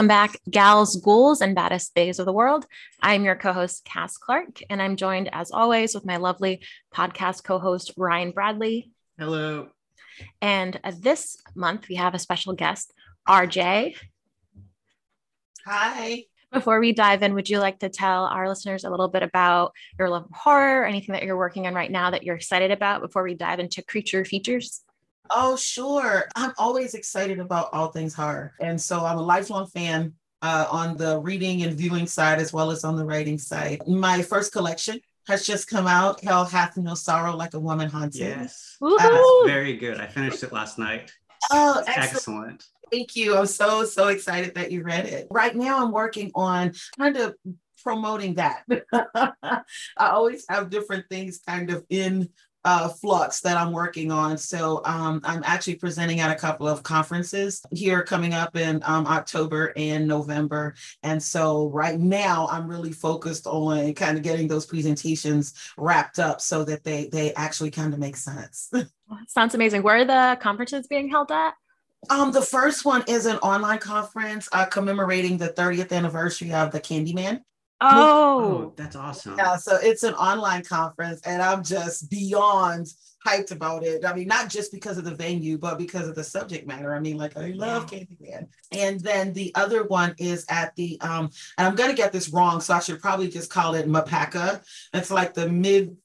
Welcome back, gals, ghouls, and baddest bays of the world. I'm your co host, Cass Clark, and I'm joined as always with my lovely podcast co host, Ryan Bradley. Hello. And uh, this month, we have a special guest, RJ. Hi. Before we dive in, would you like to tell our listeners a little bit about your love of horror, anything that you're working on right now that you're excited about before we dive into creature features? Oh, sure. I'm always excited about all things horror. And so I'm a lifelong fan uh, on the reading and viewing side as well as on the writing side. My first collection has just come out, Hell Hath No Sorrow Like a Woman Haunted. Yes. Woohoo! That's very good. I finished it last night. Oh, Excellent. excellent. Thank you. I'm so, so excited that you read it. Right now, I'm working on kind of promoting that. I always have different things kind of in uh, flux that I'm working on. So um, I'm actually presenting at a couple of conferences here coming up in um, October and November. And so right now I'm really focused on kind of getting those presentations wrapped up so that they they actually kind of make sense. Sounds amazing. Where are the conferences being held at? Um, the first one is an online conference uh, commemorating the 30th anniversary of the Candyman. Oh, Oh, that's awesome. Yeah, so it's an online conference, and I'm just beyond hyped about it. I mean, not just because of the venue, but because of the subject matter. I mean, like I love Candyman. And then the other one is at the um, and I'm gonna get this wrong, so I should probably just call it MAPACA. It's like the Mid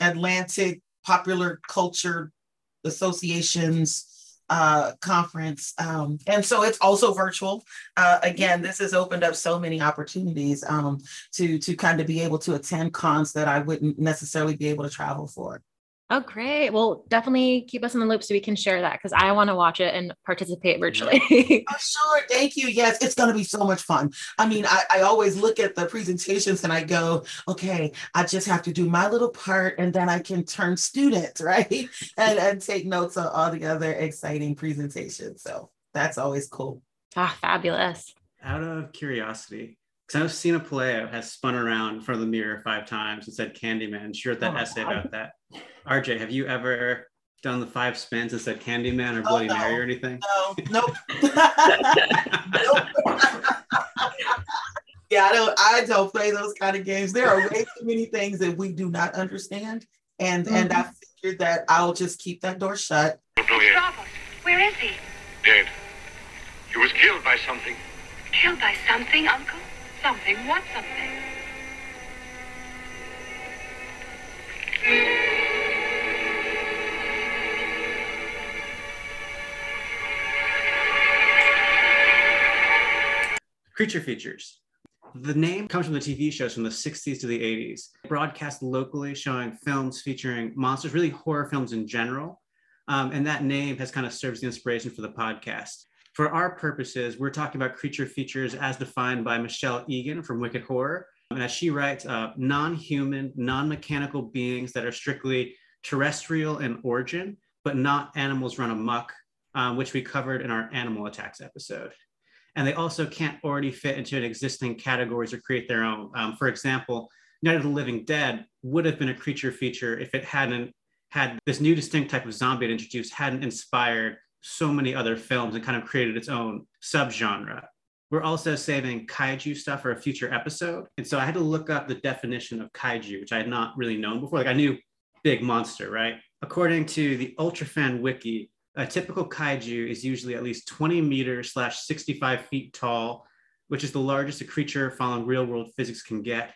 Atlantic Popular Culture Association's uh, conference. Um, and so it's also virtual. Uh, again, this has opened up so many opportunities um, to to kind of be able to attend cons that I wouldn't necessarily be able to travel for. Oh, great. Well, definitely keep us in the loop so we can share that because I want to watch it and participate virtually. Oh, sure. Thank you. Yes, it's going to be so much fun. I mean, I, I always look at the presentations and I go, okay, I just have to do my little part and then I can turn student, right? and, and take notes on all the other exciting presentations. So that's always cool. ah, fabulous. Out of curiosity, because I've seen a Paleo has spun around in front of the mirror five times and said Candyman. She wrote that Oh, essay God. about that. RJ, have you ever done the five spins and said Candyman or Oh, Bloody no. Mary or anything? No, nope. Nope. yeah, I don't I don't play those kind of games. There are way too many things that we do not understand. And and mm-hmm. I figured that I'll just keep that door shut. Robert, where is he? Dead. He was killed by something. Killed by something, Uncle? Something? What something? Creature features. The name comes from the TV shows from the 60s to the 80s, broadcast locally, showing films featuring monsters, really horror films in general. Um, and that name has kind of served as the inspiration for the podcast. For our purposes, we're talking about creature features as defined by Michelle Egan from Wicked Horror. And as she writes, uh, non human, non mechanical beings that are strictly terrestrial in origin, but not animals run amok, um, which we covered in our animal attacks episode and they also can't already fit into an existing categories or create their own. Um, for example, Night of the Living Dead would have been a creature feature if it hadn't had this new distinct type of zombie it introduced, hadn't inspired so many other films and kind of created its own subgenre. We're also saving kaiju stuff for a future episode. And so I had to look up the definition of kaiju, which I had not really known before. Like I knew big monster, right? According to the Ultrafan Wiki, a typical kaiju is usually at least 20 meters slash 65 feet tall, which is the largest a creature following real world physics can get.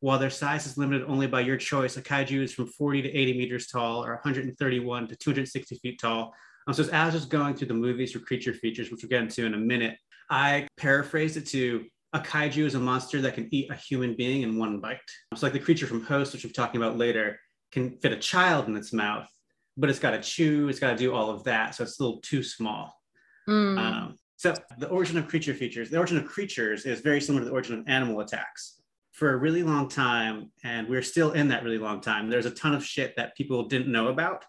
While their size is limited only by your choice, a kaiju is from 40 to 80 meters tall or 131 to 260 feet tall. Um, so as I was just going through the movies for creature features, which we'll get into in a minute, I paraphrased it to a kaiju is a monster that can eat a human being in one bite. So like the creature from Host, which we're talking about later, can fit a child in its mouth, but it's got to chew, it's got to do all of that. So it's a little too small. Mm. Um, so the origin of creature features, the origin of creatures is very similar to the origin of animal attacks. For a really long time, and we're still in that really long time, there's a ton of shit that people didn't know about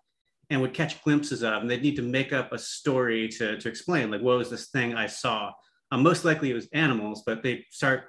and would catch glimpses of, and they'd need to make up a story to, to explain, like, what was this thing I saw? Um, most likely it was animals, but they start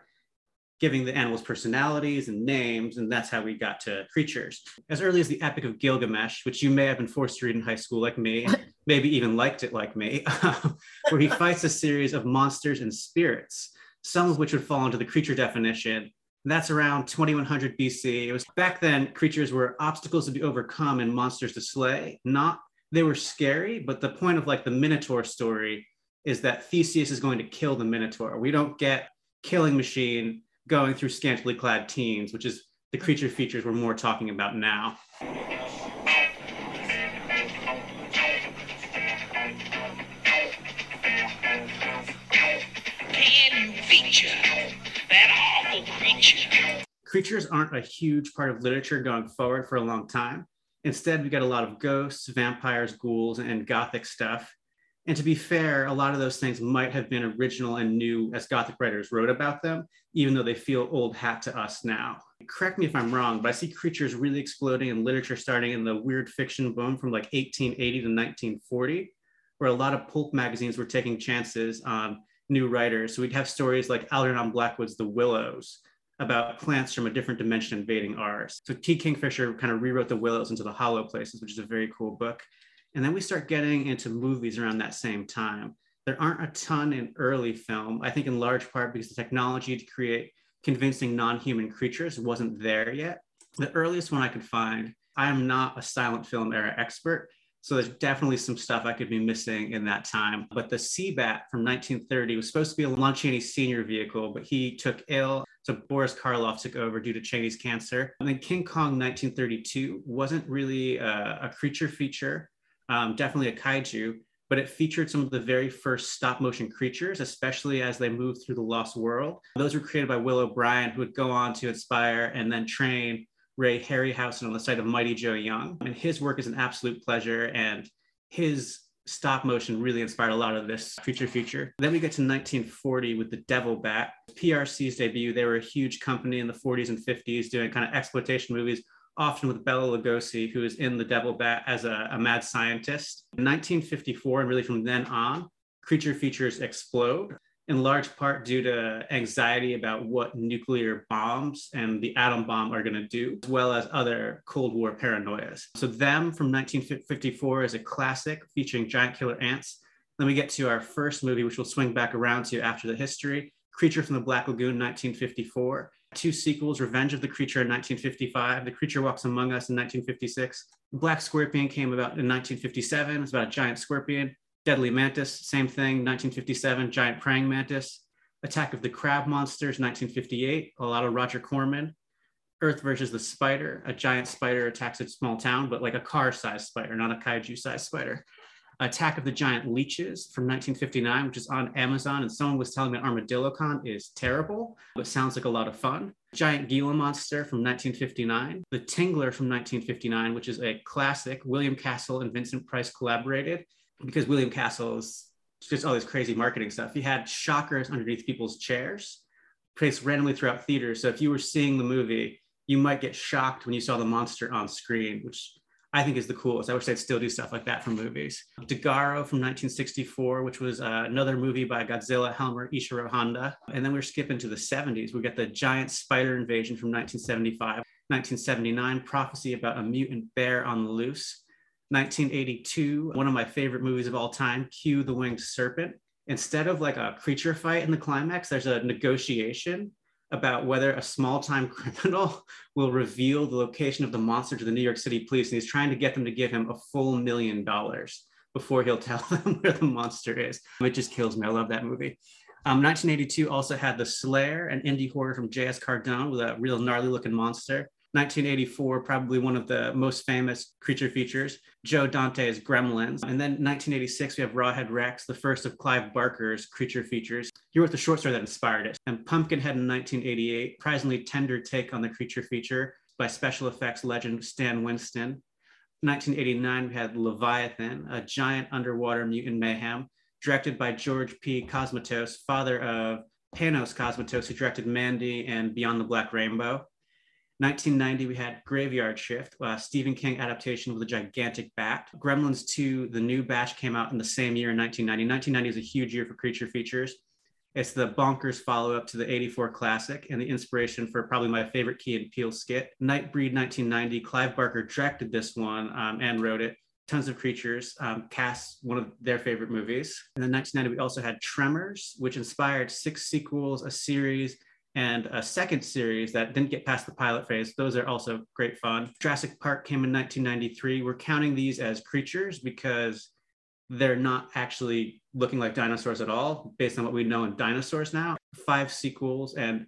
giving the animals personalities and names, and that's how we got to creatures. As early as the Epic of Gilgamesh, which you may have been forced to read in high school like me, maybe even liked it like me, where he fights a series of monsters and spirits, some of which would fall into the creature definition. That's around 2100 BC. It was back then, creatures were obstacles to be overcome and monsters to slay. Not they were scary, but the point of like the Minotaur story is that Theseus is going to kill the Minotaur. We don't get killing machine going through scantily clad teens, which is the creature features we're more talking about now. Creatures aren't a huge part of literature going forward for a long time. Instead, we get a lot of ghosts, vampires, ghouls, and gothic stuff. And to be fair, a lot of those things might have been original and new as Gothic writers wrote about them, even though they feel old hat to us now. Correct me if I'm wrong, but I see creatures really exploding in literature starting in the weird fiction boom from like 1880 to 1940, where a lot of pulp magazines were taking chances on new writers. So we'd have stories like Algernon Blackwood's The Willows about plants from a different dimension invading ours. So T. Kingfisher kind of rewrote The Willows into The Hollow Places, which is a very cool book. And then we start getting into movies around that same time. There aren't a ton in early film, I think in large part because the technology to create convincing non-human creatures wasn't there yet. The earliest one I could find, I am not a silent film era expert, so there's definitely some stuff I could be missing in that time. But the Seabat from 1930 was supposed to be a Lon Chaney senior vehicle, but he took ill. So Boris Karloff took over due to Chaney's cancer. And then King Kong 1932 wasn't really a, a creature feature um, definitely a kaiju, but it featured some of the very first stop motion creatures, especially as they moved through the Lost World. Those were created by Will O'Brien, who would go on to inspire and then train Ray Harryhausen on the site of Mighty Joe Young. And his work is an absolute pleasure, and his stop motion really inspired a lot of this creature feature. Then we get to 1940 with the Devil Bat, PRC's debut. They were a huge company in the 40s and 50s doing kind of exploitation movies often with Bela Lugosi, who is in The Devil Bat as a, a mad scientist. In 1954, and really from then on, creature features explode, in large part due to anxiety about what nuclear bombs and the atom bomb are going to do, as well as other Cold War paranoias. So, Them from 1954 is a classic featuring giant killer ants. Then we get to our first movie, which we'll swing back around to after the history Creature from the Black Lagoon, 1954 two sequels Revenge of the Creature in 1955, The Creature Walks Among Us in 1956. Black Scorpion came about in 1957. It's about a giant scorpion. Deadly Mantis, same thing, 1957, giant praying mantis. Attack of the Crab Monsters, 1958, a lot of Roger Corman. Earth versus the Spider, a giant spider attacks a small town, but like a car sized spider, not a kaiju sized spider. Attack of the Giant Leeches from 1959, which is on Amazon. And someone was telling me Armadillo Con is terrible, but sounds like a lot of fun. Giant Gila Monster from 1959. The Tingler from 1959, which is a classic. William Castle and Vincent Price collaborated because William Castle is just all this crazy marketing stuff. He had shockers underneath people's chairs placed randomly throughout theaters. So if you were seeing the movie, you might get shocked when you saw the monster on screen, which I think is the coolest. I wish they'd still do stuff like that for movies. Dogora from 1964, which was uh, another movie by Godzilla Helmer Ishiro Honda. And then we're skipping to the 70s. We got the giant spider invasion from 1975. 1979, Prophecy about a mutant bear on the loose. 1982, one of my favorite movies of all time, Q the Winged Serpent. Instead of like a creature fight in the climax, there's a negotiation about whether a small time criminal will reveal the location of the monster to the New York City police. And he's trying to get them to give him a full million dollars before he'll tell them where the monster is. It just kills me. I love that movie. Um, 1982 also had The Slayer, an indie horror from J.S. Cardone with a real gnarly looking monster. 1984, probably one of the most famous creature features. Joe Dante's Gremlins. And then 1986, we have Rawhead Rex, the first of Clive Barker's creature features. He wrote the short story that inspired it. And Pumpkinhead in 1988, surprisingly tender take on the creature feature by special effects legend Stan Winston. 1989, we had Leviathan, a giant underwater mutant mayhem, directed by George P. Cosmatos, father of Panos Cosmatos, who directed Mandy and Beyond the Black Rainbow. 1990, we had Graveyard Shift, Stephen King adaptation with a gigantic bat. Gremlins 2, the new batch came out in the same year in 1990. 1990 is a huge year for creature features. It's the bonkers follow up to the 84 classic and the inspiration for probably my favorite Key and Peele skit. Nightbreed 1990, Clive Barker directed this one um, and wrote it. Tons of Creatures, um, cast one of their favorite movies. And then 1990, we also had Tremors, which inspired six sequels, a series, and a second series that didn't get past the pilot phase. Those are also great fun. Jurassic Park came in 1993. We're counting these as creatures because they're not actually looking like dinosaurs at all, based on what we know in dinosaurs now. Five sequels, and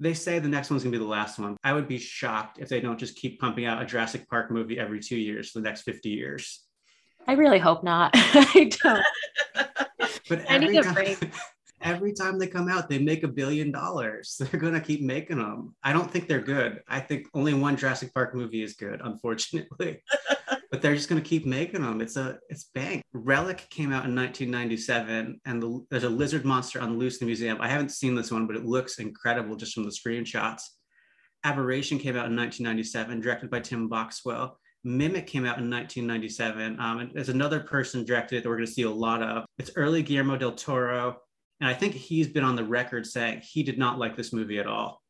they say the next one's gonna be the last one. I would be shocked if they don't just keep pumping out a Jurassic Park movie every two years for the next 50 years. I really hope not. I don't. But I need a time, break. every time they come out, they make a billion dollars. They're gonna keep making them. I don't think they're good. I think only one Jurassic Park movie is good, unfortunately. but they're just gonna keep making them. It's a it's bank. Relic came out in 1997, and the, there's a lizard monster on loose in the museum. I haven't seen this one, but it looks incredible just from the screenshots. Aberration came out in 1997, directed by Tim Boxell. Mimic came out in 1997. Um, and there's another person directed it that we're going to see a lot of. It's early Guillermo del Toro. And I think he's been on the record saying he did not like this movie at all.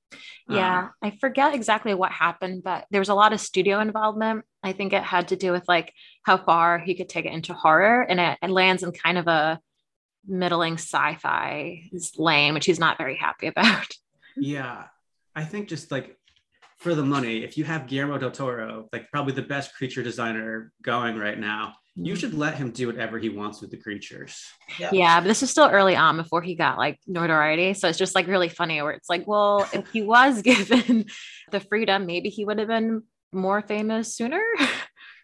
Yeah, Um, I forget exactly what happened, but there was a lot of studio involvement. I think it had to do with like how far he could take it into horror, and it, it lands in kind of a middling sci-fi lane, which he's not very happy about. yeah. I think just like for the money, if you have Guillermo del Toro, like probably the best creature designer going right now, you mm-hmm. should let him do whatever he wants with the creatures. Yeah, yeah. but this is still early on before he got like notoriety. So it's just like really funny where it's like, well, if he was given the freedom, maybe he would have been more famous sooner.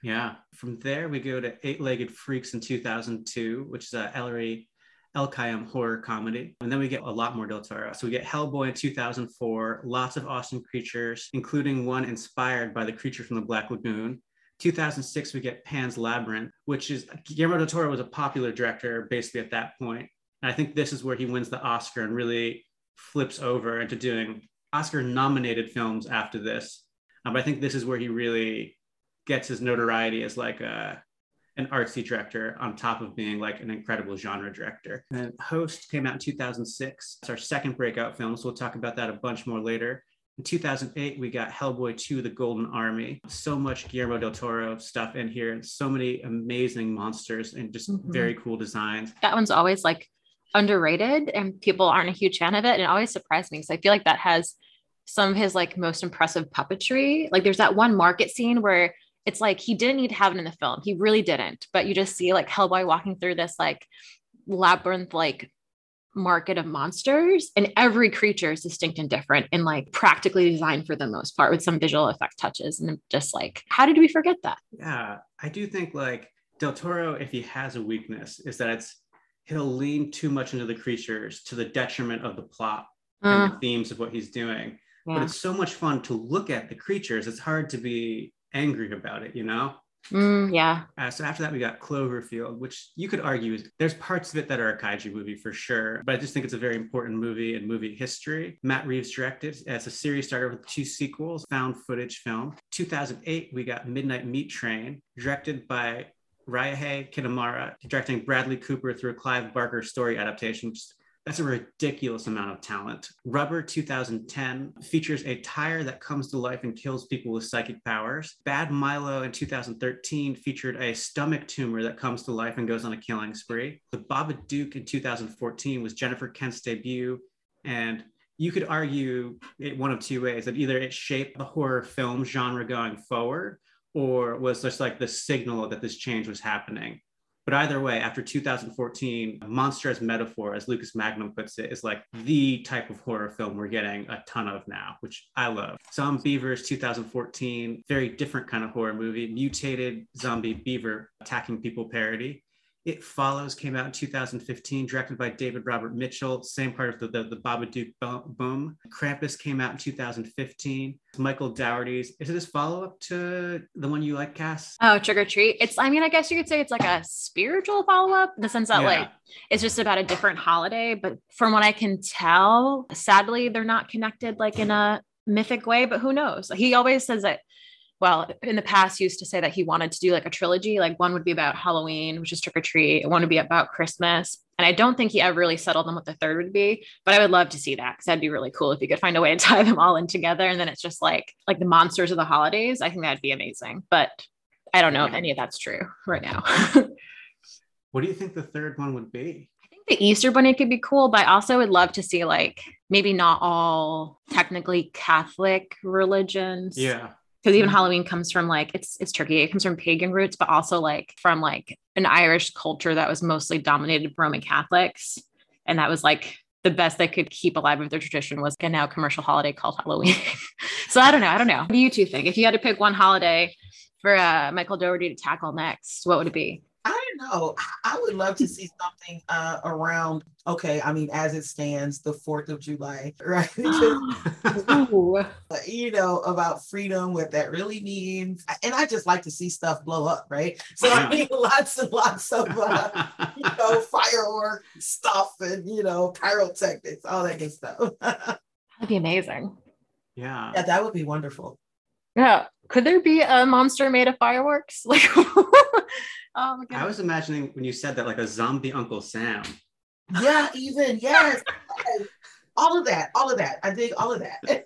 Yeah. From there, we go to Eight Legged Freaks in 2002, which is a Ellery El Kayam horror comedy. And then we get a lot more Del Toro. So we get Hellboy in 2004, lots of awesome creatures, including one inspired by the creature from the Black Lagoon. 2006, we get Pan's Labyrinth, which is Guillermo del Toro was a popular director basically at that point. And I think this is where he wins the Oscar and really flips over into doing Oscar nominated films after this. Um, but I think this is where he really gets his notoriety as like a an artsy director on top of being like an incredible genre director. And Host came out in 2006. It's our second breakout film, so we'll talk about that a bunch more later. In 2008, we got Hellboy 2: The Golden Army. So much Guillermo del Toro stuff in here, and so many amazing monsters and just Mhm. very cool designs. that one's always like underrated and people aren't a huge fan of it. And it always surprised me because I feel like that has some of his like most impressive puppetry. Like there's that one market scene where it's like he didn't need to have it in the film. He really didn't. But you just see like Hellboy walking through this like labyrinth like market of monsters and every creature is distinct and different and like practically designed for the most part with some visual effect touches and I'm just like how did we forget that Yeah, I do think like Del Toro, if he has a weakness, is that it's he'll lean too much into the creatures to the detriment of the plot and the mm. themes of what he's doing. But it's so much fun to look at the creatures. It's hard to be angry about it, you know? Mm, yeah Uh, so after that, we got Cloverfield, which you could argue is there's parts of it that are a kaiju movie for sure, but I just think it's a very important movie in movie history. Matt Reeves directed. It's a series started with two sequels, found footage film. 2008, we got Midnight Meat Train, directed by Ryuhei Kitamura, directing Bradley Cooper through a Clive Barker story adaptation. Just- That's a ridiculous amount of talent. Rubber 2010 features a tire that comes to life and kills people with psychic powers. Bad Milo in 2013 featured a stomach tumor that comes to life and goes on a killing spree. The Babadook in 2014 was Jennifer Kent's debut. And you could argue it one of two ways that either it shaped the horror film genre going forward or was just like the signal that this change was happening. But either way, after 2014, Monster as Metaphor, as Lucas Mangum puts it, is like the type of horror film we're getting a ton of now, which I love. Zombie Beavers 2014, very different kind of horror movie, mutated zombie beaver attacking people parody. It Follows came out in 2015, directed by David Robert Mitchell, same part of the, the, the Babadook boom. Krampus came out in 2015. Michael Dougherty's. Is it his follow up to the one you like, Cass? Oh, trick or treat. It's, I mean, I guess you could say it's like a spiritual follow up in the sense that, Yeah. like, it's just about a different holiday. But from what I can tell, sadly, they're not connected like in a mythic way, but who knows? He always says that well, in the past used to say that he wanted to do like a trilogy. Like one would be about Halloween, which is trick or treat, one would be about Christmas. And I don't think he ever really settled on what the third would be, but I would love to see that because that'd be really cool if you could find a way to tie them all in together. And then it's just like like the monsters of the holidays. I think that'd be amazing. But I don't know if any of that's true right now. What do you think the third one would be? I think the Easter Bunny could be cool, but I also would love to see like maybe not all technically Catholic religions. Yeah. Because even Mhm. Halloween comes from like it's it's tricky. It comes from pagan roots, but also like from like an Irish culture that was mostly dominated by Roman Catholics. And that was like the best they could keep alive of their tradition was a now commercial holiday called Halloween. so I don't know. I don't know. What do you two think? If you had to pick one holiday for uh, Michael Dougherty to tackle next, what would it be? I don't know. I- I would love to see something uh, around. Okay, I mean, as it stands, the Fourth of July, right? Ooh. you know about freedom, what that really means, and I just like to see stuff blow up, right? So Yeah. I mean, lots and lots of uh, you know firework stuff and you know pyrotechnics, all that good stuff. That'd be amazing. yeah. that would be wonderful. Yeah. Could there be a monster made of fireworks? Like, oh my god. I was imagining when you said that like a zombie Uncle Sam. Yeah, even yes, yes. all of that, all of that. I dig all of that.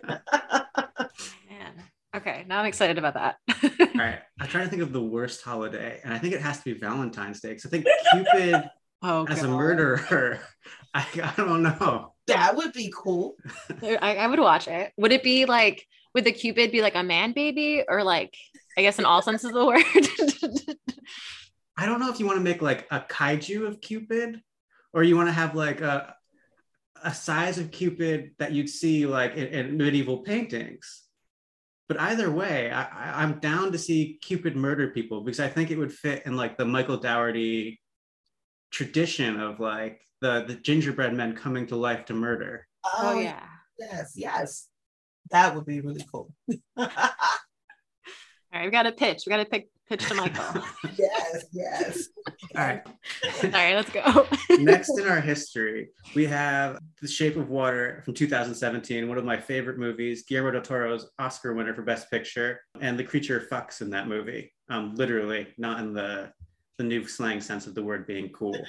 Man. Okay, now I'm excited about that. All right. I'm trying to think of the worst holiday, and I think it has to be Valentine's Day because I think Cupid oh, as a murderer. I, I don't know. that would be cool. I, I would watch it. Would it be like, would the Cupid be like a man baby or like, I guess in all senses of the word? I don't know if you want to make like a kaiju of Cupid, or you want to have like a a size of Cupid that you'd see like in, in medieval paintings. But either way, I, I, I'm down to see Cupid murder people because I think it would fit in like the Michael Dougherty tradition of like the the gingerbread men coming to life to murder. oh, oh yeah. Yes, yes. That would be really cool. All right, we got a pitch. We got to pick pitch to Michael. yes, yes. All right. all right, let's go. Next in our history, we have The Shape of Water from 2017, one of my favorite movies. Guillermo del Toro's Oscar winner for Best Picture, and the creature fucks in that movie. Um, literally, not in the the new slang sense of the word being cool.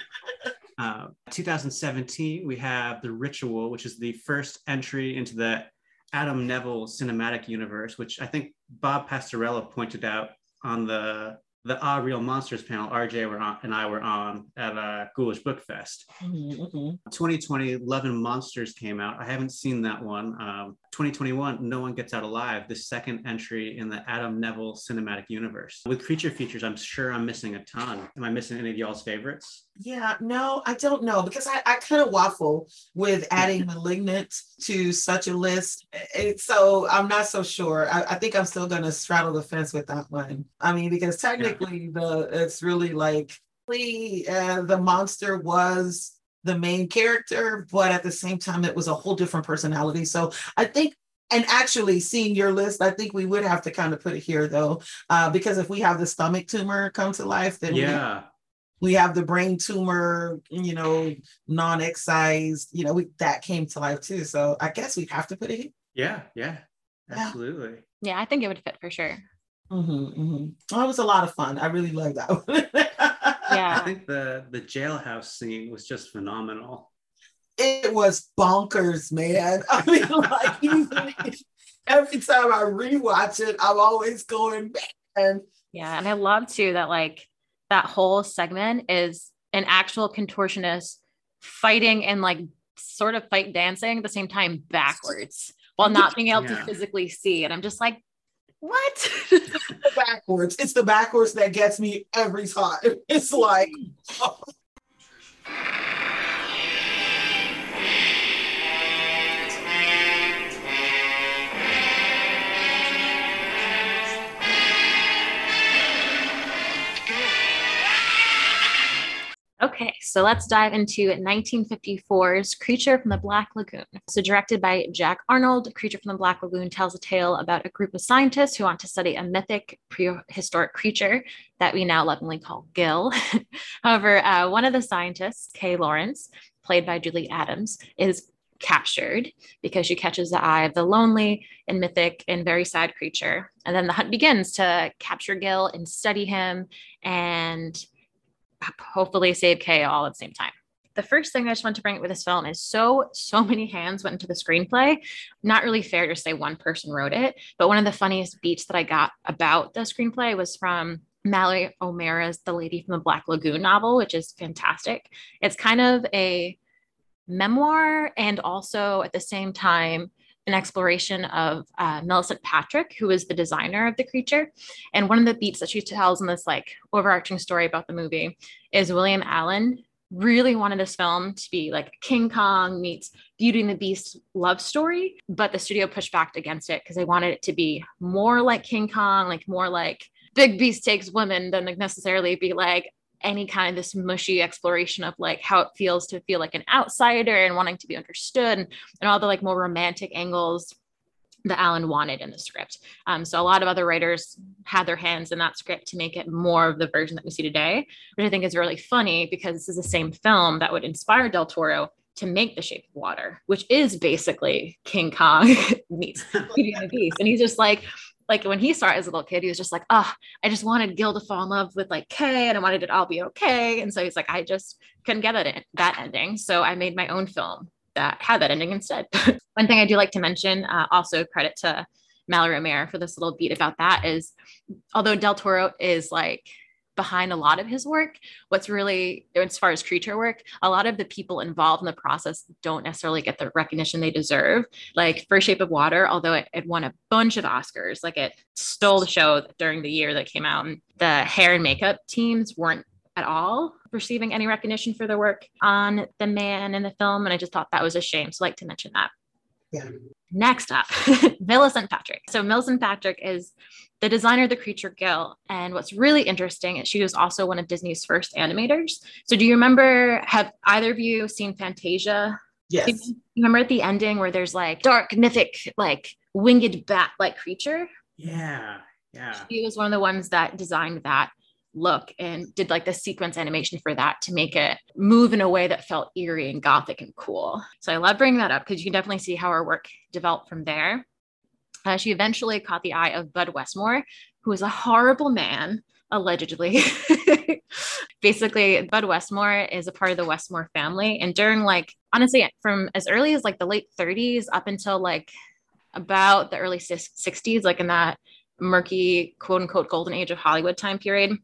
Uh, 2017, we have The Ritual, which is the first entry into the Adam Nevill cinematic universe, which I think Bob Pastorella pointed out on the the Ah Real Monsters panel RJ were on, and I were on at uh, Ghoulish Book Fest. Mhm, mhm. 2020, Love and Monsters came out. I haven't seen that one. Um, 2021, No One Gets Out Alive, the second entry in the Adam Nevill cinematic universe. With creature features, I'm sure I'm missing a ton. Am I missing any of y'all's favorites? Yeah, no, I don't know because I, I kind of waffle with adding Malignant to such a list. And so I'm not so sure. I, I think I'm still going to straddle the fence with that one. I mean, because technically, the it's really like uh, the monster was the main character, but at the same time, it was a whole different personality. So I think. And actually, seeing your list, I think we would have to kind of put it here though, uh, because if we have the stomach tumor come to life, then Yeah. we have the brain tumor, you know, non-excised, you know, we, that came to life too. So I guess we'd have to put it here. Yeah. Yeah. Yeah. Absolutely. yeah, I think it would fit for sure. Mhm, mhm. Oh, it was a lot of fun. I really loved that one. I think the the jailhouse scene was just phenomenal. it was bonkers, man. I mean, like even every time I rewatch it, I'm always going, man. Yeah. And I love too that like that whole segment is an actual contortionist fighting and like sort of fight dancing at the same time backwards while not being able to physically see. And I'm just like, what? backwards. It's the backwards that gets me every time. It's like, oh, Okay, so let's dive into 1954's Creature from the Black Lagoon. So, directed by Jack Arnold, Creature from the Black Lagoon tells a tale about a group of scientists who want to study a mythic prehistoric creature that we now lovingly call Gil. However, uh, one of the scientists, Kay Lawrence, played by Julie Adams, is captured because she catches the eye of the lonely and mythic and very sad creature. And then the hunt begins to capture Gil and study him and hopefully save Kay all at the same time. The first thing I just want to bring up with this film is so, so many hands went into the screenplay. Not really fair to say one person wrote it, but one of the funniest beats that I got about the screenplay was from Mallory O'Meara's The Lady from the Black Lagoon novel, which is fantastic. It's kind of a memoir and also at the same time an exploration of uh, Millicent Patrick, who is the designer of the creature. And one of the beats that she tells in this like overarching story about the movie is William Alland really wanted this film to be like King Kong meets Beauty and the Beast love story, but the studio pushed back against it because they wanted it to be more like King Kong, like more like Big Beast takes women than necessarily be like any kind of this mushy exploration of like how it feels to feel like an outsider and wanting to be understood and, and all the like more romantic angles that Alland wanted in the script. Um, so a lot of other writers had their hands in that script to make it more of the version that we see today, which I think is really funny because this is the same film that would inspire Del Toro to make The Shape of Water, which is basically King Kong meets Beauty and the Beast. And he's just like, like when he saw it as a little kid, he was just like, oh, I just wanted Gil to fall in love with like Kay and I wanted it all be okay. And so he's like, I just couldn't get that, that ending. So I made my own film that had that ending instead. One thing I do like to mention, uh, also credit to Mallory O'Meara for this little beat about that is although Del Toro is like behind a lot of his work. What's really, as far as creature work, a lot of the people involved in the process don't necessarily get the recognition they deserve. Like First Shape of Water, although it, it won a bunch of Oscars, like it stole the show during the year that came out. And the hair and makeup teams weren't at all receiving any recognition for their work on the man in the film. And I just thought that was a shame. So I like to mention that. Yeah. Next up, Millicent Patrick. So Millicent Patrick is the designer of the creature Gil. And what's really interesting is she was also one of Disney's first animators. So do you remember, have either of you seen Fantasia? Yes. You remember at the ending where there's like dark, mythic, like winged bat like creature? Yeah. Yeah. She was one of the ones that designed that look and did like the sequence animation for that to make it move in a way that felt eerie and gothic and cool. So I love bringing that up because you can definitely see how her work developed from there. Uh, she eventually caught the eye of Bud Westmore, who was a horrible man, allegedly. Basically, Bud Westmore is a part of the Westmore family. And during, like, honestly, from as early as like the late 30s up until like about the early 60s, like in that murky, quote unquote, golden age of Hollywood time period,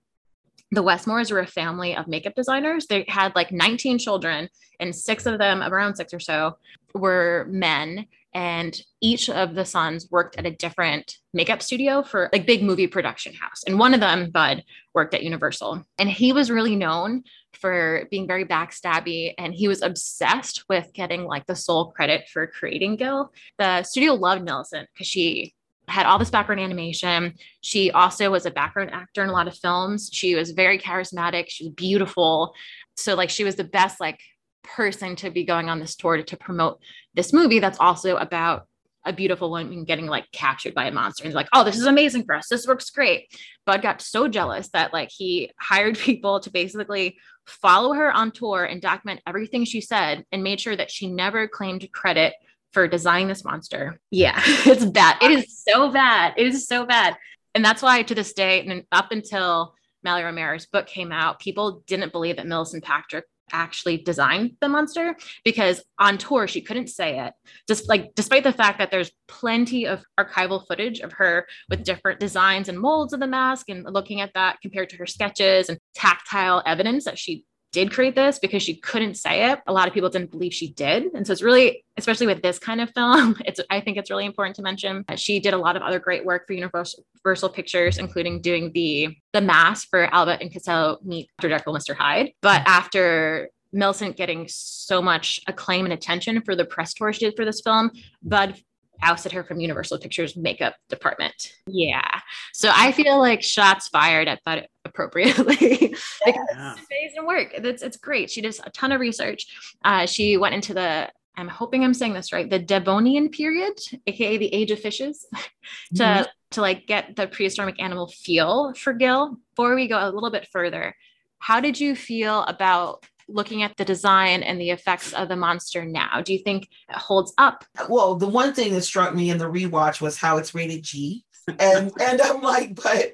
the Westmores were a family of makeup designers. They had like 19 children, and six of them, around six or so, were men and each of the sons worked at a different makeup studio for like big movie production house and one of them bud worked at universal and he was really known for being very backstabby and he was obsessed with getting like the sole credit for creating gil the studio loved millicent because she had all this background animation. She also was a background actor in a lot of films. She was very charismatic. She was beautiful. So like she was the best like person to be going on this tour to, to promote this movie that's also about a beautiful woman getting like captured by a monster. And like oh this is amazing for us. This works great. Bud got so jealous that like he hired people to basically follow her on tour and document everything she said and made sure that she never claimed credit for designing this monster. Yeah it's bad. It is so bad. It is so bad. And that's why to this day and up until Mallory O'Meara's book came out, people didn't believe that Millicent Patrick actually designed the monster because on tour she couldn't say it. Just like despite the fact that there's plenty of archival footage of her with different designs and molds of the mask and looking at that compared to her sketches and tactile evidence that she did create this because she couldn't say it. A lot of people didn't believe she did. And so it's really, especially with this kind of film, it's I think it's really important to mention that she did a lot of other great work for Universal Pictures, including doing the the mask for Abbott and Costello meet Dr. Jekyll, Mr. Hyde. But after Millicent getting so much acclaim and attention for the press tour she did for this film, Bud ousted her from Universal Pictures makeup department. Yeah. So I feel like shots fired at Bud appropriately because yeah. it's amazing work. It's, it's great. She does a ton of research. Uh, she went into the I'm hoping I'm saying this right, the Devonian period, aka the age of fishes, to mm-hmm. to like get the prehistoric animal feel for Gil. Before we go a little bit further, how did you feel about looking at the design and the effects of the monster now? Do you think it holds up? Well, the one thing that struck me in the rewatch was how it's rated G. And and I'm like, but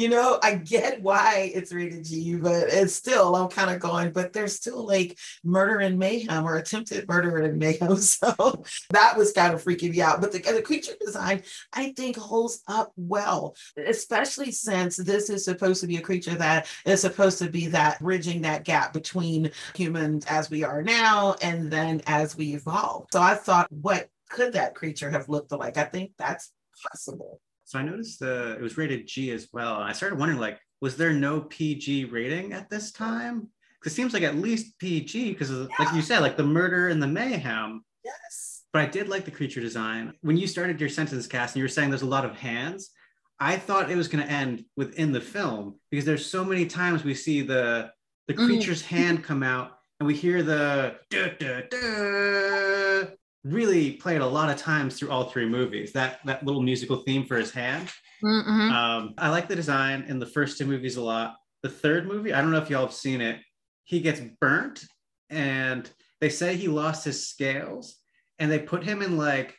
you know, I get why it's rated G, but it's still, I'm kind of going, but there's still like murder and mayhem or attempted murder and mayhem. So that was kind of freaking me out. But the, the creature design, I think, holds up well, especially since this is supposed to be a creature that is supposed to be that bridging that gap between humans as we are now and then as we evolve. So I thought, what could that creature have looked like? I think that's possible. So I noticed uh, it was rated G as well. And I started wondering, like, was there no PG rating at this time? Because it seems like at least PG, because yeah. like you said, like the murder and the mayhem. Yes. But I did like the creature design. When you started your sentence cast and you were saying there's a lot of hands, I thought it was going to end within the film because there's so many times we see the the mm. creature's mm. hand come out and we hear the duh, duh, duh, really played a lot of times through all three movies. That that little musical theme for his hand. Mm-hmm. Um, I like the design in the first two movies a lot. The third movie, I don't know if y'all have seen it. He gets burnt, and they say he lost his scales, and they put him in like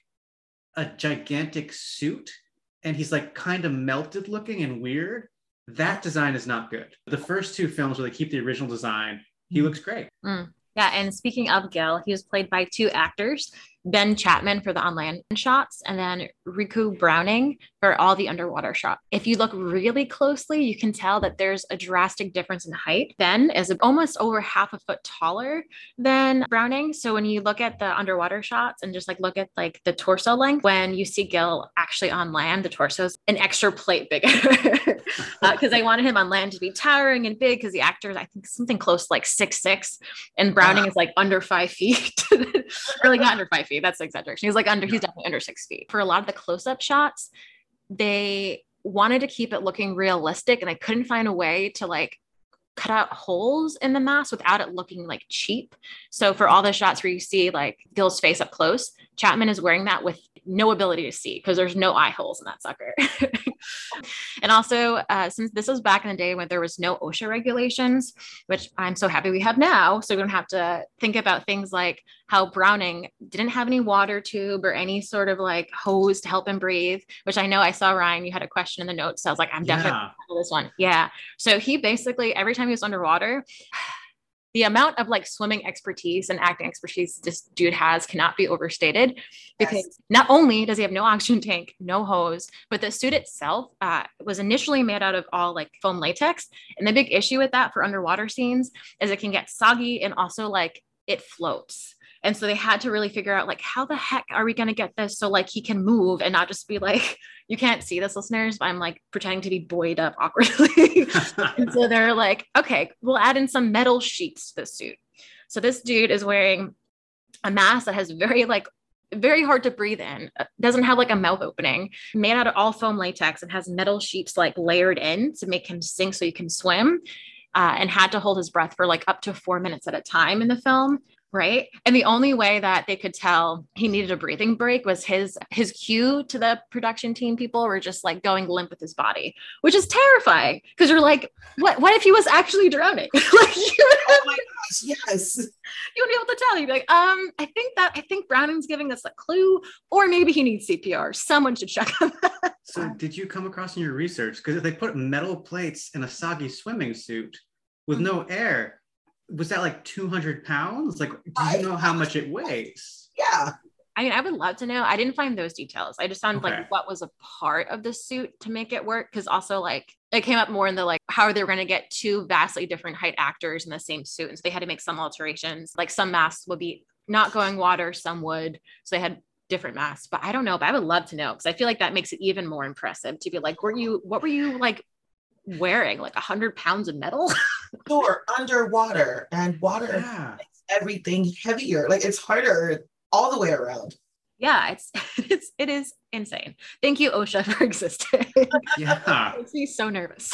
a gigantic suit, and he's like kind of melted looking and weird. That design is not good. The first two films where they keep the original design, he mm. looks great. Mm. Yeah, and speaking of Gil, he was played by two actors, Ben Chapman for the on land shots, and then Ricou Browning for all the underwater shots. If you look really closely, you can tell that there's a drastic difference in height. Ben is almost over half a foot taller than Browning. So when you look at the underwater shots and just like look at like the torso length, when you see Gil actually on land, the torso is an extra plate bigger because uh, I wanted him on land to be towering and big because the actor is, I think, something close to like six six, and Browning is like under five feet, really not under five feet feet. That's the exaggeration. He's like under, he's definitely under six feet. For a lot of the close up shots, they wanted to keep it looking realistic and I couldn't find a way to like cut out holes in the mask without it looking like cheap. So for all the shots where you see like Gil's face up close, Chapman is wearing that with no ability to see because there's no eye holes in that sucker. and also, uh, since this was back in the day when there was no OSHA regulations, which I'm so happy we have now, so we don't have to think about things like how Browning didn't have any water tube or any sort of like hose to help him breathe. Which I know I saw Ryan, you had a question in the notes. So I was like, I'm definitely yeah. this one. Yeah. So he basically every time he was underwater the amount of like swimming expertise and acting expertise this dude has cannot be overstated because yes. not only does he have no oxygen tank, no hose, but the suit itself uh, was initially made out of all like foam latex. And the big issue with that for underwater scenes is it can get soggy and also like it floats. And so they had to really figure out like how the heck are we going to get this so like he can move and not just be like you can't see this listeners but I'm like pretending to be buoyed up awkwardly. and so they're like okay, we'll add in some metal sheets to the suit. So this dude is wearing a mask that has very like very hard to breathe in. Uh, doesn't have like a mouth opening. Made out of all foam latex and has metal sheets like layered in to make him sink so he can swim. Uh, and had to hold his breath for like up to four minutes at a time in the film right? And the only way that they could tell he needed a breathing break was his his cue to the production team people were just like going limp with his body which is terrifying because you're like what what if he was actually drowning? Like you oh my gosh yes. You would be able to tell. You'd be like um i think that i think browning's giving us a clue or maybe he needs cpr someone should check on that. So did you come across in your research because if they put metal plates in a soggy swimming suit with mm-hmm. no air was that like 200 pounds? Like, do you know how much it weighs? Yeah. I mean, I would love to know. I didn't find those details. I just found okay. like what was a part of the suit to make it work. Cause also like it came up more in the like how are they were going to get two vastly different height actors in the same suit. And so they had to make some alterations. Like some masks would be not going water, some would. So they had different masks. But I don't know. But I would love to know because I feel like that makes it even more impressive to be like, were you what were you like wearing? Like a hundred pounds of metal? sure, underwater and water yeah. makes everything heavier. Like it's harder all the way around. Yeah, it's it's it is insane. Thank you, OSHA, for existing. Yeah. makes me so nervous.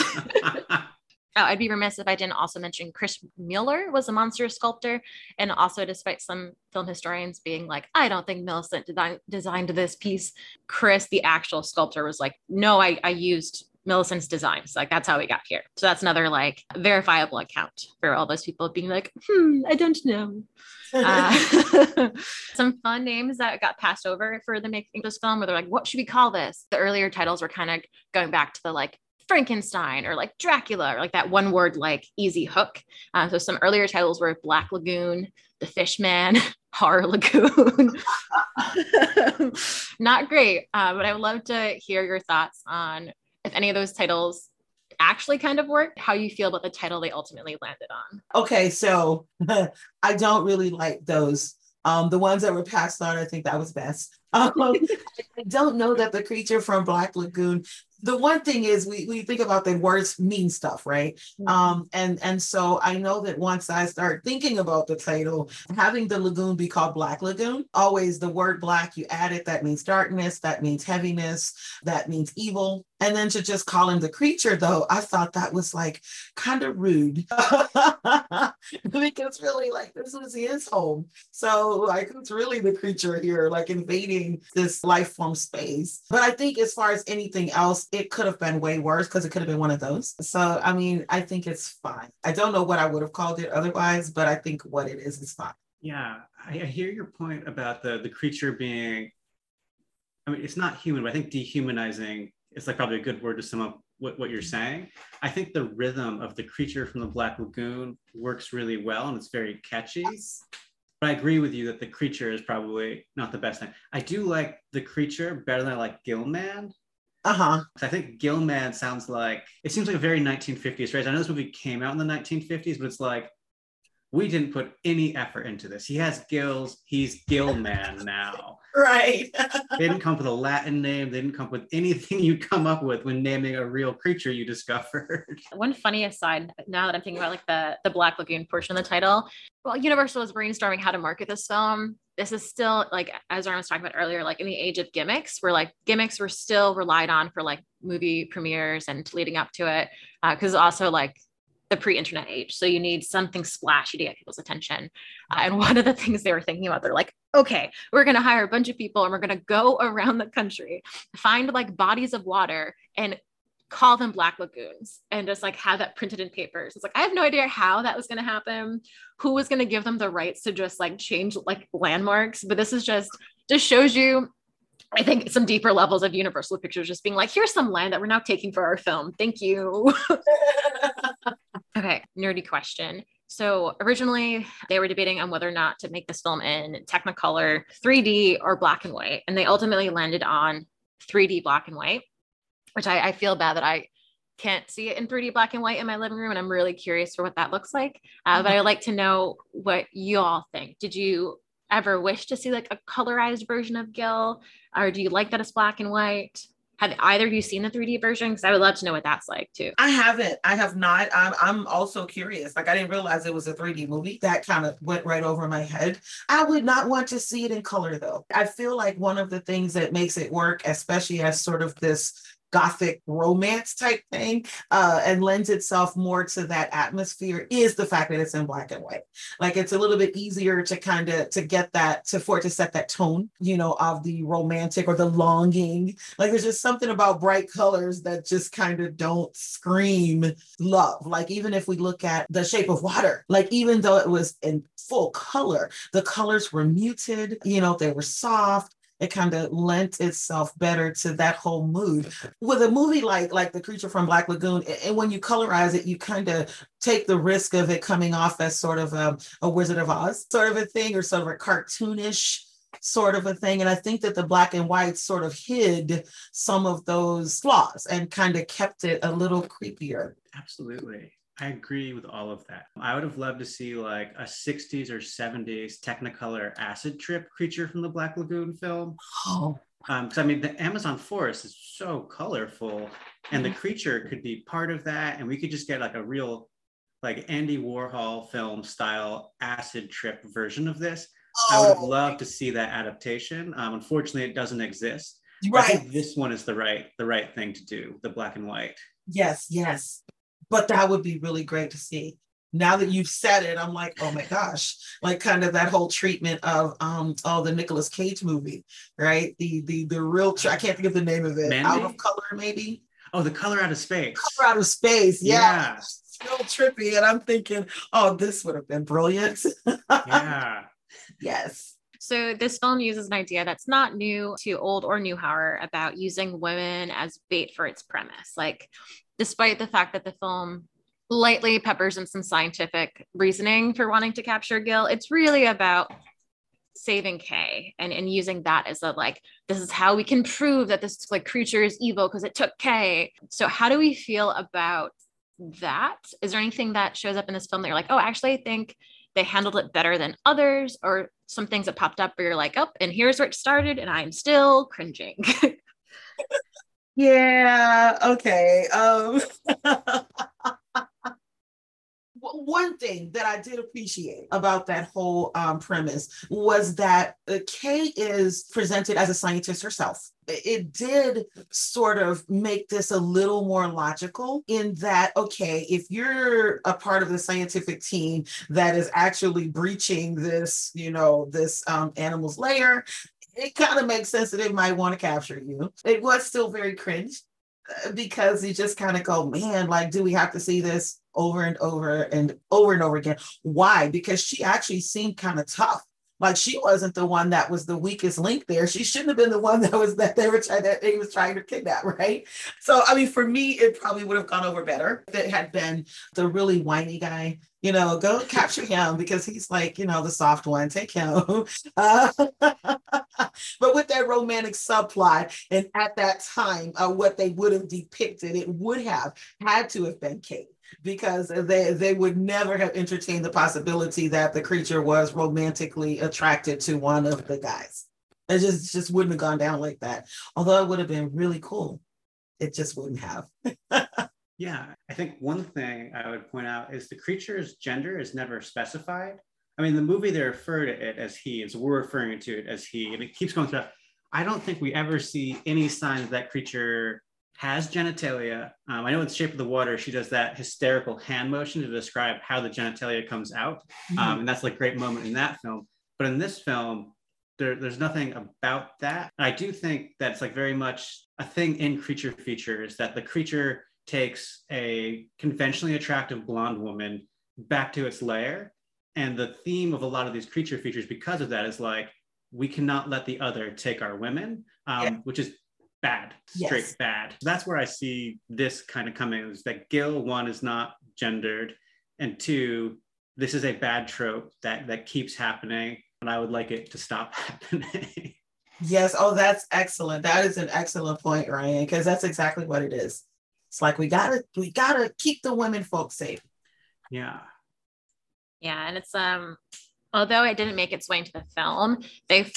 Oh, I'd be remiss if I didn't also mention Chris Mueller was a monster sculptor. And also, despite some film historians being like, I don't think Millicent designed designed this piece, Chris, the actual sculptor, was like, no, I, I used Millicent's designs. Like that's how we got here. So that's another like verifiable account for all those people being like, hmm, I don't know. Uh, some fun names that got passed over for the making of this film where they're like, what should we call this? The earlier titles were kind of going back to the like Frankenstein or like Dracula or like that one word like easy hook. Uh, so some earlier titles were Black Lagoon, The Fishman, Horror Lagoon. Not great, uh, but I would love to hear your thoughts on if any of those titles actually kind of worked, how you feel about the title they ultimately landed on. Okay, so I don't really like those. Um, the ones that were passed on, I think that was best. Um, I don't know that the creature from Black Lagoon the one thing is we, we think about that words mean stuff right? Mm-hmm. um and and so i know that once i start thinking about the title having the lagoon be called black lagoon always the word black you add it that means darkness that means heaviness that means evil. And then to just call him the creature, though, I thought that was like kind of rude because really, like, this was his home. So, like, it's really the creature here, like invading this life form space. But I think, as far as anything else, it could have been way worse because it could have been one of those. So, I mean, I think it's fine. I don't know what I would have called it otherwise, but I think what it is is fine. Yeah, I, I hear your point about the the creature being. I mean, it's not human, but I think dehumanizing is like probably a good word to sum up what, what you're saying. I think the rhythm of the creature from the Black Lagoon works really well and it's very catchy. But I agree with you that the creature is probably not the best thing. I do like the creature better than I like Gillman. Uh-huh. I think Gillman sounds like it seems like a very 1950s phrase. I know this movie came out in the 1950s, but it's like we didn't put any effort into this. He has gills. He's Gillman now. Right. they didn't come up with a Latin name. They didn't come up with anything you'd come up with when naming a real creature you discovered. One funny aside, now that I'm thinking about like the the Black Lagoon portion of the title, well, Universal was brainstorming how to market this film. This is still like as Aaron was talking about earlier, like in the age of gimmicks, where like gimmicks were still relied on for like movie premieres and leading up to it, because uh, also like the pre-internet age so you need something splashy to get people's attention uh, and one of the things they were thinking about they're like okay we're going to hire a bunch of people and we're going to go around the country find like bodies of water and call them black lagoons and just like have that printed in papers it's like i have no idea how that was going to happen who was going to give them the rights to just like change like landmarks but this is just just shows you I think some deeper levels of Universal Pictures just being like, here's some land that we're now taking for our film. Thank you. Okay, nerdy question. So originally they were debating on whether or not to make this film in Technicolor, 3D, or black and white, and they ultimately landed on 3D black and white, which I, I feel bad that I can't see it in 3D black and white in my living room, and I'm really curious for what that looks like. Uh, but I would like to know what you all think. Did you ever wish to see like a colorized version of Gil, or do you like that it's black and white? Have either of you seen the 3D version? Because I would love to know what that's like too. I haven't. I have not. I'm, I'm also curious. Like I didn't realize it was a 3D movie. That kind of went right over my head. I would not want to see it in color though. I feel like one of the things that makes it work, especially as sort of this gothic romance type thing uh, and lends itself more to that atmosphere is the fact that it's in black and white. Like it's a little bit easier to kind of to get that to for it to set that tone you know of the romantic or the longing. Like there's just something about bright colors that just kind of don't scream love. Like even if we look at the shape of water like even though it was in full color the colors were muted you know they were soft it kind of lent itself better to that whole mood. With a movie like like The Creature from Black Lagoon, and when you colorize it, you kind of take the risk of it coming off as sort of a, a Wizard of Oz sort of a thing, or sort of a cartoonish sort of a thing. And I think that the black and white sort of hid some of those flaws and kind of kept it a little creepier. Absolutely. I agree with all of that. I would have loved to see like a 60s or 70s Technicolor acid trip creature from the Black Lagoon film. Oh. Because um, I mean, the Amazon forest is so colorful, and the creature could be part of that, and we could just get like a real, like Andy Warhol film style acid trip version of this. Oh. I would have oh. loved to see that adaptation. Um, unfortunately, it doesn't exist. Right. This one is the right the right thing to do, the black and white. Yes, yes but that would be really great to see now that you've said it i'm like oh my gosh like kind of that whole treatment of um oh the Nicolas Cage movie right the the the real i can't think of the name of it Mandy? out of color maybe Oh, the color out of space. Color out of space. Yeah. Yeah. So trippy. And I'm thinking, oh, this would have been brilliant. Yeah. yes. So this film uses an idea that's not new to old or new horror about using women as bait for its premise. Like, despite the fact that the film lightly peppers in some scientific reasoning for wanting to capture Gil, it's really about saving Kay and, and using that as a like, this is how we can prove that this like creature is evil because it took Kay. So how do we feel about that? Is there anything that shows up in this film that you're like, oh, actually, I think they handled it better than others, or some things that popped up where you're like, oh, and here's where it started, and I'm still cringing. Yeah. Okay. Um, one thing that I did appreciate about that whole um, premise was that uh, Kay is presented as a scientist herself. It did sort of make this a little more logical in that, okay, if you're a part of the scientific team that is actually breaching this, you know, this um, animal's lair, it kind of makes sense that it might want to capture you. It was still very cringe uh, because you just kind of go, man, like, do we have to see this over and over and over and over again? Why? Because she actually seemed kind of tough. Like she wasn't the one that was the weakest link there. She shouldn't have been the one that was that they were trying that he was trying to kidnap, right? So I mean, for me, it probably would have gone over better if it had been the really whiny guy. You know, go capture him because he's like, you know, the soft one. Take him. Uh, but with that romantic subplot, and at that time, uh, what they would have depicted, it would have had to have been Kate because they they would never have entertained the possibility that the creature was romantically attracted to one of the guys. It just just wouldn't have gone down like that. Although it would have been really cool, it just wouldn't have. Yeah, I think one thing I would point out is the creature's gender is never specified. I mean, the movie they refer to it as he, and so we're referring to it as he, and it keeps going through. I don't think we ever see any signs that creature has genitalia. Um, I know in Shape of the Water, she does that hysterical hand motion to describe how the genitalia comes out, um, and that's like a great moment in that film. But in this film, there, there's nothing about that. I do think that's like very much a thing in creature features that the creature takes a conventionally attractive blonde woman back to its lair. And the theme of a lot of these creature features, because of that, is like, we cannot let the other take our women, um, Yeah. which is bad, straight Yes. bad. That's where I see this kind of coming is that Gil, one, is not gendered, and two, this is a bad trope that that keeps happening, and I would like it to stop happening. Yes. Oh, that's excellent. That is an excellent point, Ryan, because that's exactly what it is. It's like we gotta we gotta keep the women folks safe. yeah. Yeah, and it's um although it didn't make its way into the film, they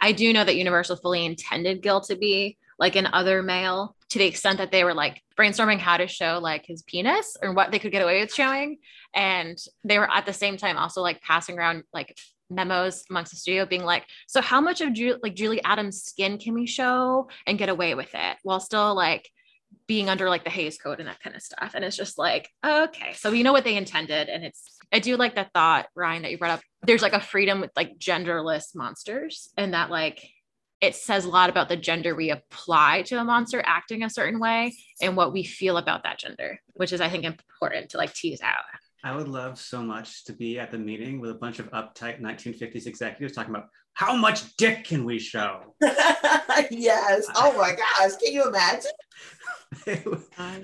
I do know that Universal fully intended Gil to be like an other male to the extent that they were like brainstorming how to show like his penis or what they could get away with showing. And they were at the same time also like passing around like memos amongst the studio being like, so how much of Ju- like Julie Adams' skin can we show and get away with it while still like being under like the Hays Code and that kind of stuff. And it's just like, okay, so we know what they intended. And it's, I do like the thought, Ryan, that you brought up. There's like a freedom with like genderless monsters, and that like it says a lot about the gender we apply to a monster acting a certain way and what we feel about that gender, which is, I think, important to like tease out. I would love so much to be at the meeting with a bunch of uptight 1950s executives talking about how much dick can we show? yes. Oh my gosh. Can you imagine? Um,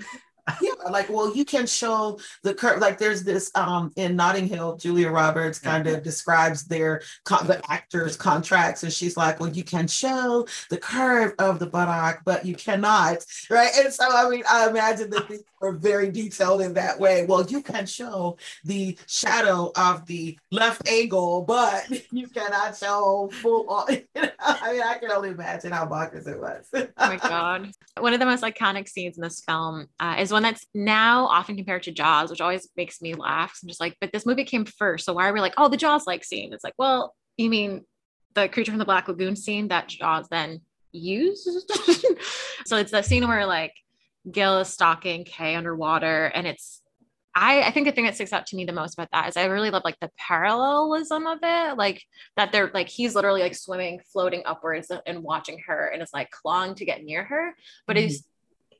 Yeah, like well, you can show the curve. Like there's this um in Notting Hill, Julia Roberts kind of describes their con- the actors' contracts, and she's like, well, you can show the curve of the buttock, but you cannot, right? And so I mean, I imagine that these were very detailed in that way. Well, you can show the shadow of the left angle, but you cannot show full on. I mean, I can only imagine how bonkers it was. oh my god one of the most iconic scenes in this film uh, is one that's now often compared to jaws which always makes me laugh. I'm just like but this movie came first so why are we like oh the jaws like scene? It's like well you mean the creature from the black lagoon scene that jaws then used? So it's that scene where like gil is stalking kay underwater and it's I, I think the thing that sticks out to me the most about that is I really love like the parallelism of it, like that they're like he's literally like swimming, floating upwards and watching her, and it's like clawing to get near her, but mm-hmm. it's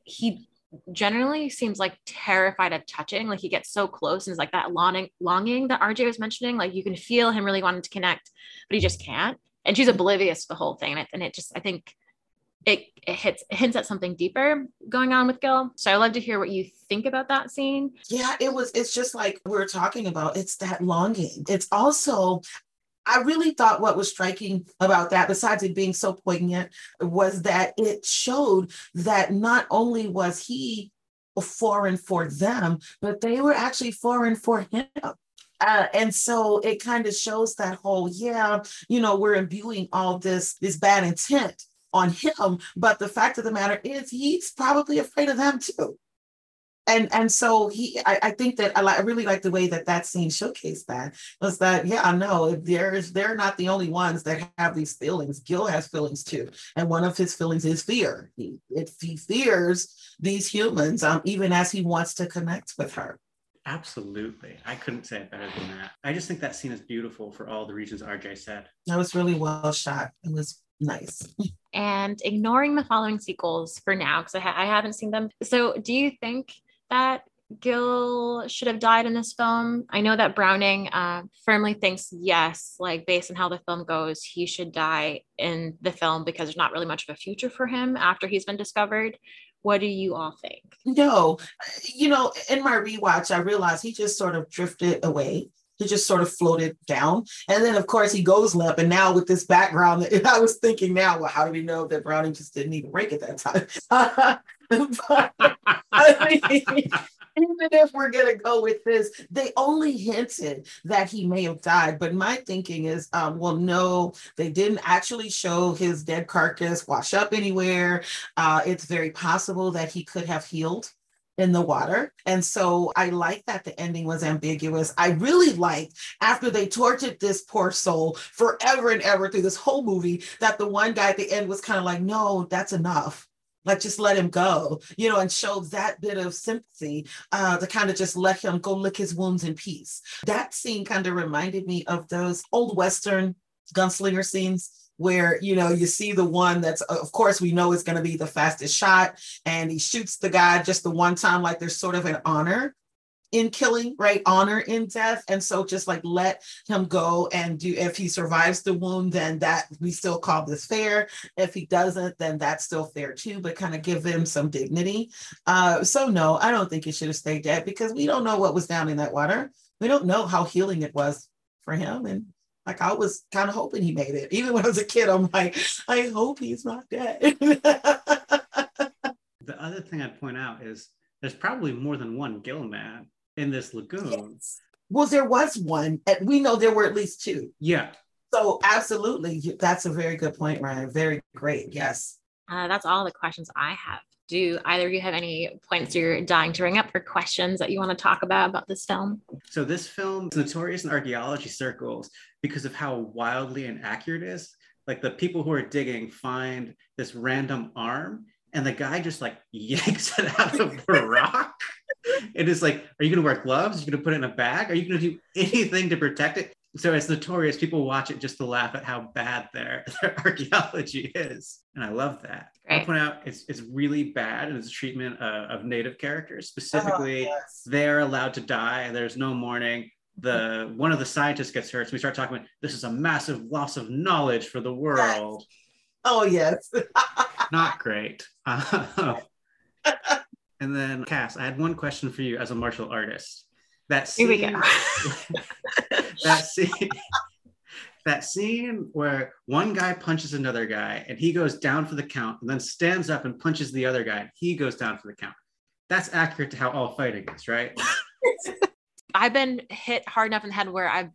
he generally seems like terrified of touching. Like he gets so close and is like that longing, longing that RJ was mentioning. Like you can feel him really wanting to connect, but he just can't. And she's oblivious to the whole thing. And it, and it just, I think it, it hits it hints at something deeper going on with Gil. So I love to hear what you think about that scene. Yeah, it was. It's just like we are talking about. It's that longing. It's also I really thought what was striking about that, besides it being so poignant, was that it showed that not only was he foreign for them, but they were actually foreign for him. Uh, and so it kind of shows that whole, yeah, you know, we're imbuing all this this bad intent on him, but the fact of the matter is, he's probably afraid of them too and and so he I, I think that I, I really like the way that that scene showcased that was that yeah I know there's they're not the only ones that have these feelings Gil has feelings too and one of his feelings is fear he it, he fears these humans um even as he wants to connect with her Absolutely. I couldn't say it better than that. I just think that scene is beautiful for all the reasons RJ said. That was really well shot. It was nice. and ignoring the following sequels for now, because I, ha- I haven't seen them. So, do you think that Gil should have died in this film. I know that Browning uh, firmly thinks yes, like based on how the film goes, he should die in the film because there's not really much of a future for him after he's been discovered. What do you all think? No, you know, in my rewatch, I realized he just sort of drifted away. He just sort of floated down. And then, of course, he goes limp. And now, with this background, I was thinking now, well, how do we know that Browning just didn't even break at that time? but, I mean, even if we're gonna go with this, they only hinted that he may have died. But my thinking is, um, well, no, they didn't actually show his dead carcass wash up anywhere. Uh, it's very possible that he could have healed in the water. And so I like that the ending was ambiguous. I really like after they tortured this poor soul forever and ever through this whole movie, that the one guy at the end was kind of like, no, that's enough like just let him go, you know, and show that bit of sympathy uh, to kind of just let him go lick his wounds in peace. That scene kind of reminded me of those old Western gunslinger scenes where you know you see the one that's of course we know is going to be the fastest shot and he shoots the guy just the one time like there's sort of an honor in killing, right? Honor in death. And so just like let him go and do, if he survives the wound, then that we still call this fair. If he doesn't, then that's still fair too, but kind of give him some dignity. Uh, so no, I don't think he should have stayed dead because we don't know what was down in that water. We don't know how healing it was for him. And like I was kind of hoping he made it. Even when I was a kid, I'm like, I hope he's not dead. the other thing I'd point out is there's probably more than one Gillman in this lagoon. Yes. Well, there was one. and We know there were at least two. Yeah. So absolutely, that's a very good point, Ryan. Very great. Yes. Uh, that's all the questions I have. Do either of you have any points you're dying to bring up or questions that you want to talk about about this film? So this film is notorious in archaeology circles because of how wildly inaccurate it is. Like the people who are digging find this random arm, and the guy just like yanks it out of the rock it is like, are you going to wear gloves? Are you going to put it in a bag? Are you going to do anything to protect it? So it's notorious. People watch it just to laugh at how bad their, their archaeology is. And I love that. Great. I point out it's, it's really bad in its a treatment uh, of native characters. Specifically, oh, yes. they're allowed to die. There's no mourning. The one of the scientists gets hurt. So we start talking about this is a massive loss of knowledge for the world. Oh, yes. Not great. And then, Cass, I had one question for you as a martial artist. That scene, Here we go. that scene, that scene where one guy punches another guy and he goes down for the count and then stands up and punches the other guy and he goes down for the count. That's accurate to how all fighting is, right? I've been hit hard enough in the head where I've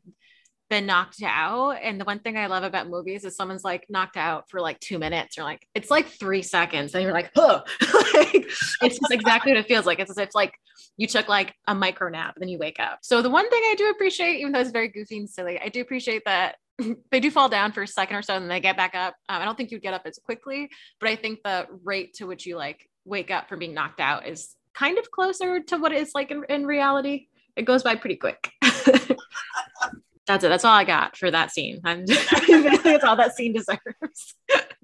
been knocked out. And the one thing I love about movies is someone's like knocked out for like two minutes. You're like, it's like three seconds. And you're like, oh, like, it's just exactly what it feels like. It's as if like you took like a micro nap and then you wake up. So the one thing I do appreciate, even though it's very goofy and silly, I do appreciate that they do fall down for a second or so and then they get back up. Um, I don't think you'd get up as quickly, but I think the rate to which you like wake up from being knocked out is kind of closer to what it's like in, in reality. It goes by pretty quick. that's it. That's all I got for that scene. I'm just, that's all that scene deserves.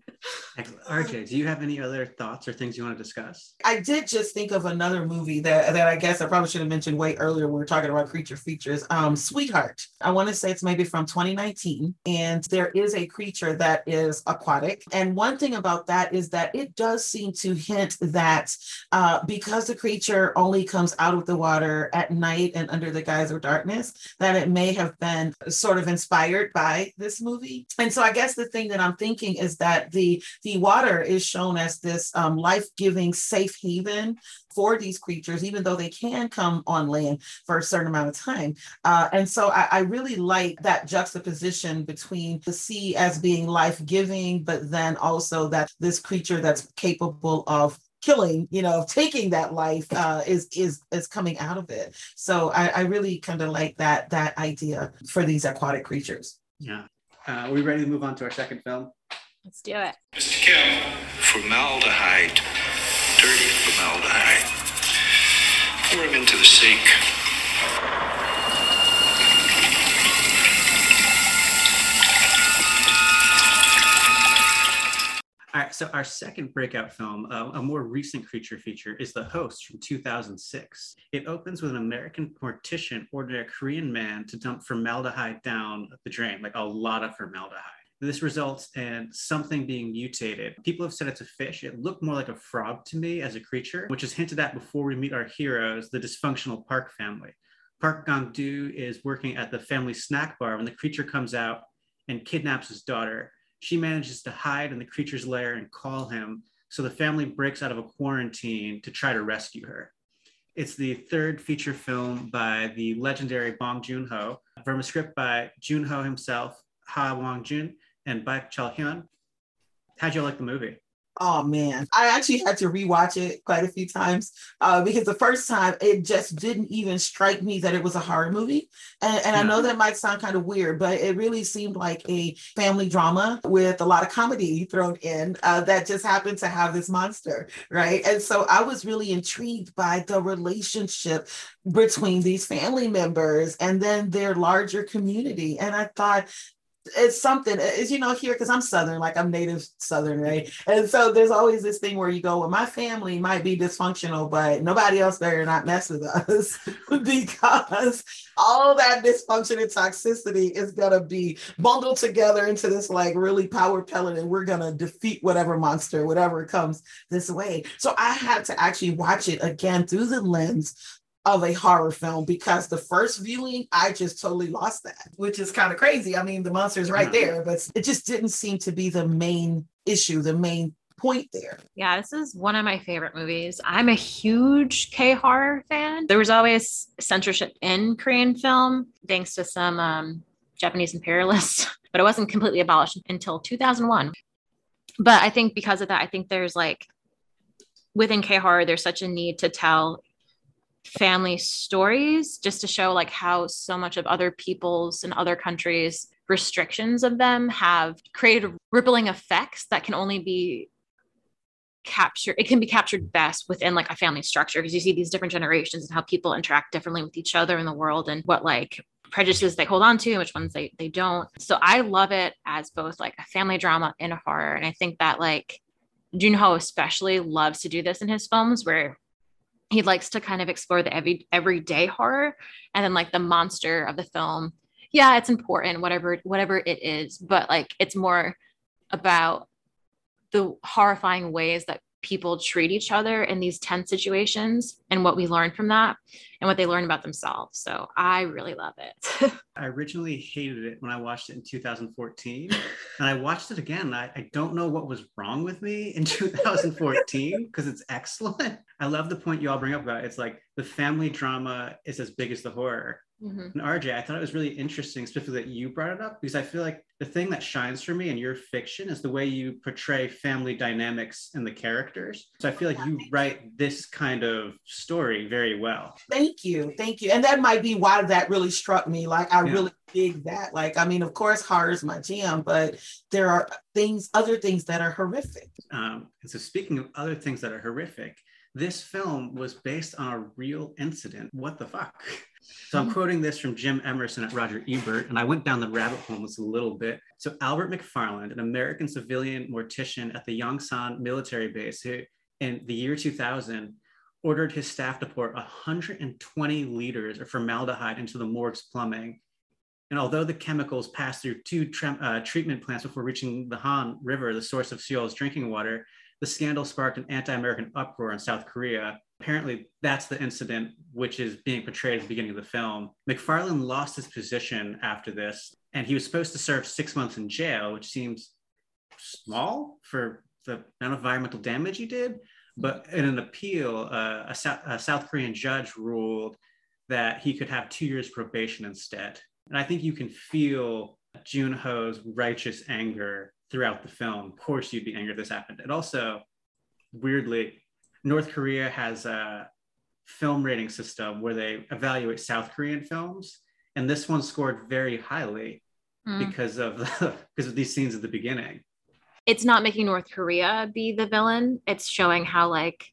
RJ, do you have any other thoughts or things you want to discuss? I did just think of another movie that that I guess I probably should have mentioned way earlier when we were talking about creature features. Um, Sweetheart. I want to say it's maybe from 2019, and there is a creature that is aquatic. And one thing about that is that it does seem to hint that uh, because the creature only comes out of the water at night and under the guise of darkness, that it may have been sort of inspired by this movie. And so I guess the thing that I'm thinking is that the the water is shown as this um, life-giving safe haven for these creatures, even though they can come on land for a certain amount of time. Uh, and so I, I, really like that juxtaposition between the sea as being life giving, but then also that this creature that's capable of killing you know taking that life uh, is is is coming out of it. So i, I really kind of like that that idea for these aquatic creatures. Yeah. Uh, are we ready to move on to our second film let's do it mr kim formaldehyde dirty formaldehyde pour him into the sink All right, so our second breakout film, uh, a more recent creature feature, is The Host from 2006. It opens with an American mortician ordering a Korean man to dump formaldehyde down the drain, like a lot of formaldehyde. This results in something being mutated. People have said it's a fish. It looked more like a frog to me as a creature, which is hinted at before we meet our heroes, the dysfunctional Park family. Park Gang-du is working at the family snack bar when the creature comes out and kidnaps his daughter she manages to hide in the creature's lair and call him, so the family breaks out of a quarantine to try to rescue her. It's the third feature film by the legendary Bong Joon Ho, from a script by Joon Ho himself, Ha Wong Jun, and Baek Chul Hyun. How'd you like the movie? Oh man, I actually had to rewatch it quite a few times uh, because the first time it just didn't even strike me that it was a horror movie. And, and I know that might sound kind of weird, but it really seemed like a family drama with a lot of comedy thrown in uh, that just happened to have this monster, right? And so I was really intrigued by the relationship between these family members and then their larger community. And I thought it's something as you know here because i'm southern like i'm native southern right? And so there's always this thing where you go well my family might be dysfunctional but nobody else better not mess with us because all that dysfunction and toxicity is going to be bundled together into this like really power pellet and we're going to defeat whatever monster whatever comes this way. So i had to actually watch it again through the lens of a horror film because the first viewing, I just totally lost that, which is kind of crazy. I mean, the monster's right there, but it just didn't seem to be the main issue, the main point there. Yeah, this is one of my favorite movies. I'm a huge K horror fan. There was always censorship in Korean film, thanks to some um, Japanese imperialists, but it wasn't completely abolished until 2001. But I think because of that, I think there's like within K horror, there's such a need to tell family stories just to show like how so much of other people's and other countries restrictions of them have created rippling effects that can only be captured it can be captured best within like a family structure because you see these different generations and how people interact differently with each other in the world and what like prejudices they hold on to and which ones they, they don't. So i love it as both like a family drama and a horror. And i think that like Junho especially loves to do this in his films where he likes to kind of explore the every everyday horror and then like the monster of the film. Yeah it's important whatever whatever it is but like it's more about the horrifying ways that people treat each other in these tense situations and what we learn from that and what they learn about themselves. So I really love it. I originally hated it when I watched it in 2014. and I watched it again. I, I don't know what was wrong with me in 2014 because it's excellent. I love the point you all bring up about it. it's like the family drama is as big as the horror. Mm-hmm. And RJ, I thought it was really interesting, specifically that you brought it up, because I feel like the thing that shines for me in your fiction is the way you portray family dynamics and the characters. So I feel like you write this kind of story very well. Thank you. Thank you. And that might be why that really struck me. Like, I yeah. really dig that. Like, I mean, of course, horror is my jam, but there are things, other things that are horrific. Um, and so, speaking of other things that are horrific, this film was based on a real incident. What the fuck? So I'm quoting this from Jim Emerson at Roger Ebert, and I went down the rabbit hole this a little bit. So Albert McFarland, an American civilian mortician at the Yongsan military base, who in the year 2000 ordered his staff to pour 120 liters of formaldehyde into the morgue's plumbing. And although the chemicals passed through two uh, treatment plants before reaching the Han River, the source of Seoul's drinking water, the scandal sparked an anti-American uproar in South Korea. Apparently, that's the incident which is being portrayed at the beginning of the film. McFarland lost his position after this, and he was supposed to serve six months in jail, which seems small for the amount of environmental damage he did. But in an appeal, uh, a, South, a South Korean judge ruled that he could have two years probation instead. And I think you can feel Jun Ho's righteous anger throughout the film. Of course, you'd be angry if this happened. And also, weirdly, North Korea has a film rating system where they evaluate South Korean films, and this one scored very highly mm. because of the, because of these scenes at the beginning. It's not making North Korea be the villain. It's showing how like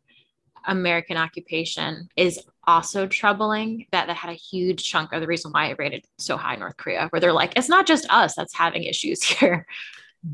American occupation is also troubling. That that had a huge chunk of the reason why it rated so high North Korea, where they're like, it's not just us that's having issues here.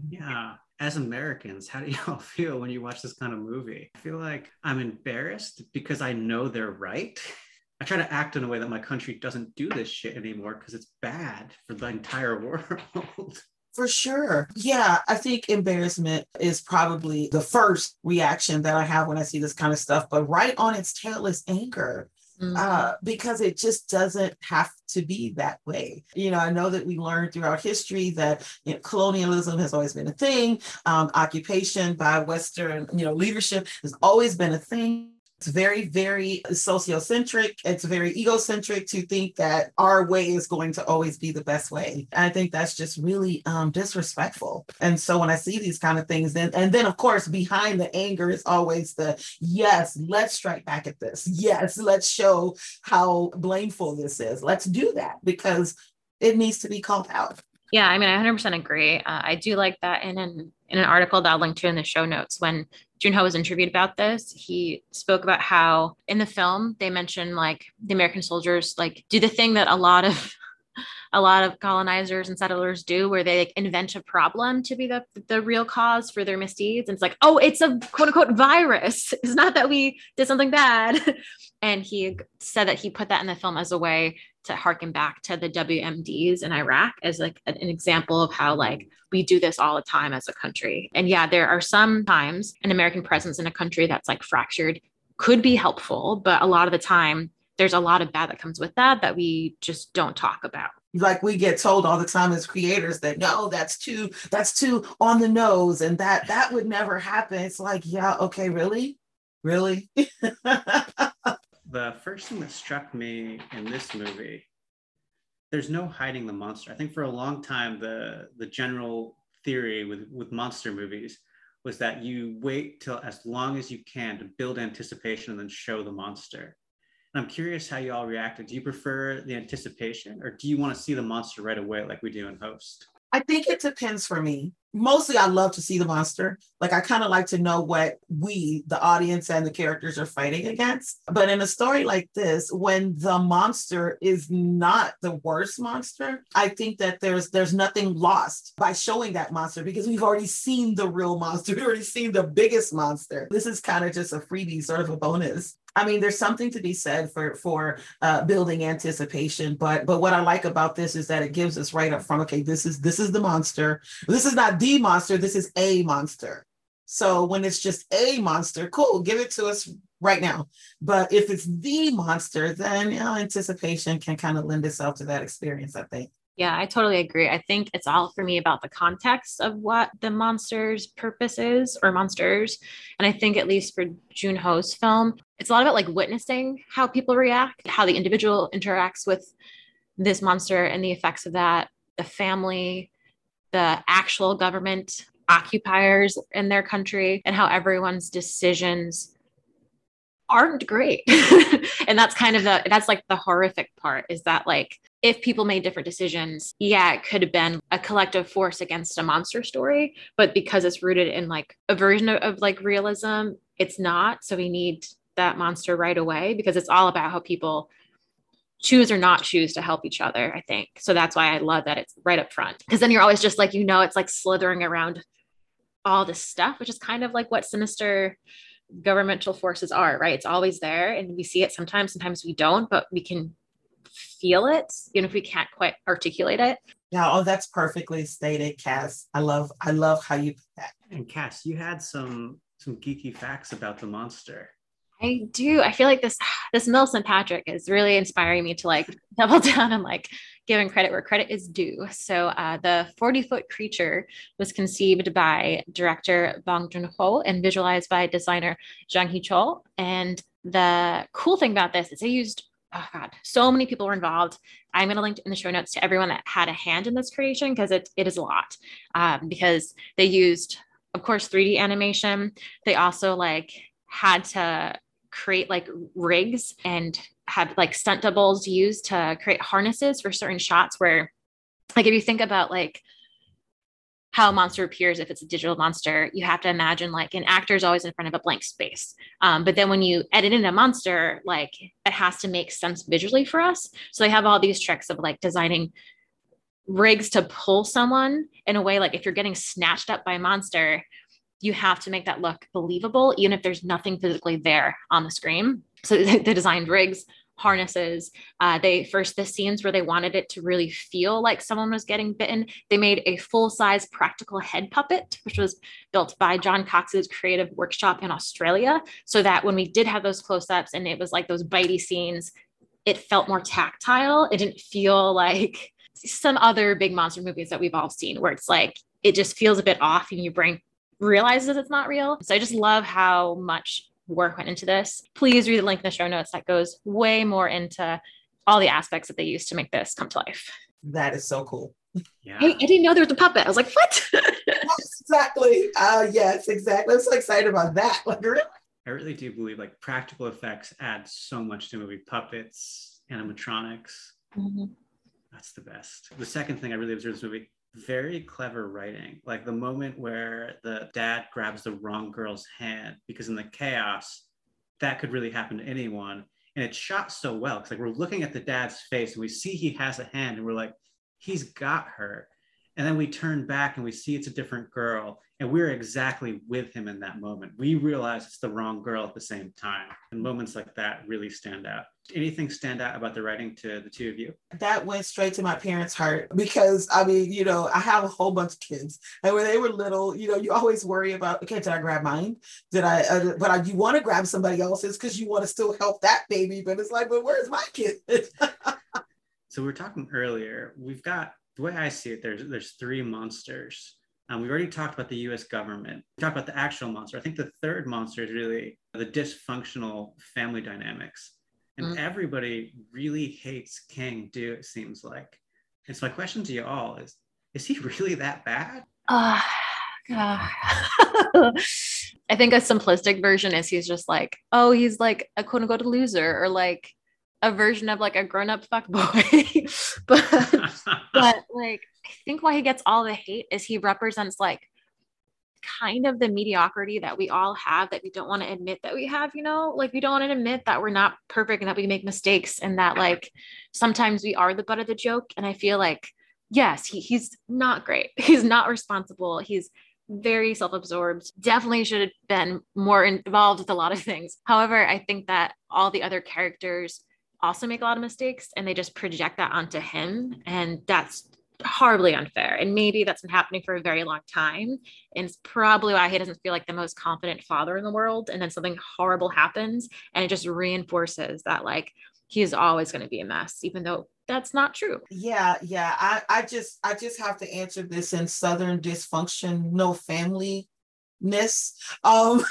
Yeah. As Americans, how do y'all feel when you watch this kind of movie? I feel like I'm embarrassed because I know they're right. I try to act in a way that my country doesn't do this shit anymore because it's bad for the entire world. For sure. Yeah, I think embarrassment is probably the first reaction that I have when I see this kind of stuff. But right on its tail is anger. Mm-hmm. Uh, because it just doesn't have to be that way. You know, I know that we learned throughout history that you know, colonialism has always been a thing. Um, occupation by Western, you know, leadership has always been a thing. It's very, very sociocentric. It's very egocentric to think that our way is going to always be the best way. And I think that's just really um, disrespectful. And so when I see these kind of things, then and then of course behind the anger is always the yes, let's strike back at this. Yes, let's show how blameful this is. Let's do that because it needs to be called out. Yeah, I mean, I 100% agree. Uh, I do like that in an in an article that I'll link to in the show notes. When Junho was interviewed about this, he spoke about how in the film they mentioned like the American soldiers like do the thing that a lot of a lot of colonizers and settlers do where they like, invent a problem to be the, the real cause for their misdeeds. And it's like oh it's a quote unquote virus. It's not that we did something bad. And he said that he put that in the film as a way to harken back to the WMDs in Iraq as like an, an example of how like we do this all the time as a country. And yeah, there are some times an American presence in a country that's like fractured could be helpful, but a lot of the time there's a lot of bad that comes with that that we just don't talk about. Like we get told all the time as creators that no that's too that's too on the nose and that that would never happen. It's like yeah okay really? Really the first thing that struck me in this movie there's no hiding the monster. I think for a long time the the general theory with with monster movies was that you wait till as long as you can to build anticipation and then show the monster. And i'm curious how you all reacted. Do you prefer the anticipation or do you want to see the monster right away like we do in host? I think it depends for me. Mostly, I love to see the monster. Like, I kind of like to know what we, the audience, and the characters are fighting against. But in a story like this, when the monster is not the worst monster, I think that there's there's nothing lost by showing that monster because we've already seen the real monster. We've already seen the biggest monster. This is kind of just a freebie, sort of a bonus. I mean, there's something to be said for for uh, building anticipation, but but what I like about this is that it gives us right up front. Okay, this is this is the monster. This is not the monster. This is a monster. So when it's just a monster, cool, give it to us right now. But if it's the monster, then you know, anticipation can kind of lend itself to that experience. I think. Yeah, I totally agree. I think it's all for me about the context of what the monster's purpose is or monsters. And I think, at least for Junho's film, it's a lot about like witnessing how people react, how the individual interacts with this monster and the effects of that, the family, the actual government occupiers in their country, and how everyone's decisions aren't great. and that's kind of the that's like the horrific part is that like if people made different decisions, yeah, it could have been a collective force against a monster story. But because it's rooted in like a version of, of like realism, it's not. So we need that monster right away because it's all about how people choose or not choose to help each other, I think. So that's why I love that it's right up front. Because then you're always just like, you know, it's like slithering around all this stuff, which is kind of like what sinister governmental forces are, right? It's always there and we see it sometimes, sometimes we don't, but we can feel it, even if we can't quite articulate it. Yeah, oh, that's perfectly stated, Cass. I love, I love how you put that. And Cass, you had some some geeky facts about the monster. I do. I feel like this this Millicent Patrick is really inspiring me to like double down and like giving credit where credit is due. So uh, the 40 foot creature was conceived by director Bong Joon Ho and visualized by designer Jang Hee Chol. And the cool thing about this is they used oh god, so many people were involved. I'm going to link in the show notes to everyone that had a hand in this creation because it it is a lot. Um, because they used, of course, 3D animation. They also like had to create like rigs and had like stunt doubles used to create harnesses for certain shots where like if you think about like how a monster appears if it's a digital monster you have to imagine like an actor is always in front of a blank space. Um, but then when you edit in a monster like it has to make sense visually for us. So they have all these tricks of like designing rigs to pull someone in a way like if you're getting snatched up by a monster you have to make that look believable, even if there's nothing physically there on the screen. So they designed rigs, harnesses. Uh, they first the scenes where they wanted it to really feel like someone was getting bitten. They made a full size practical head puppet, which was built by John Cox's Creature Workshop in Australia, so that when we did have those close ups and it was like those bitey scenes, it felt more tactile. It didn't feel like some other big monster movies that we've all seen, where it's like it just feels a bit off and your brain realizes it's not real. So I just love how much work went into this. Please read the link in the show notes that goes way more into all the aspects that they used to make this come to life. That is so cool. Yeah. I, I didn't know there was a puppet. I was like, what? exactly. Uh, yes, exactly. I'm so excited about that. Like, really? I really do believe like practical effects add so much to a movie. Puppets, animatronics. Mm-hmm. That's the best. The second thing I really observed in this movie, very clever writing. Like the moment where the dad grabs the wrong girl's hand, because in the chaos, that could really happen to anyone. And it's shot so well because like we're looking at the dad's face and we see he has a hand and we're like, he's got her. And then we turn back and we see it's a different girl. And we're exactly with him in that moment. We realize it's the wrong girl at the same time. And moments like that really stand out. Anything stand out about the writing to the two of you? That went straight to my parents' heart because I mean, you know, I have a whole bunch of kids, and when they were little, you know, you always worry about, okay, did I grab mine? Did I? Uh, but I, you want to grab somebody else's because you want to still help that baby. But it's like, but where's my kid? so we were talking earlier. We've got the way I see it. There's there's three monsters um, we've already talked about the US government. We talked about the actual monster. I think the third monster is really the dysfunctional family dynamics. And mm. everybody really hates Gang-du, it seems like. And so my question to you all is, is he really that bad? Uh, uh, I think a simplistic version is he's just like, oh, he's like a quote unquote loser or like a version of like a grown-up fuck boy. but but like I think why he gets all the hate is he represents like kind of the mediocrity that we all have that we don't want to admit that we have, you know? Like we don't want to admit that we're not perfect and that we make mistakes and that like sometimes we are the butt of the joke. And I feel like, yes, he, he's not great. He's not responsible. He's very self-absorbed definitely should have been more involved with a lot of things however i think that all the other characters also make a lot of mistakes and they just project that onto him and that's horribly unfair. And maybe that's been happening for a very long time and it's probably why he doesn't feel like the most confident father in the world and then something horrible happens and it just reinforces that like he is always going to be a mess even though that's not true. Yeah yeah i i just i just have to answer this in southern dysfunction no family ness. Um,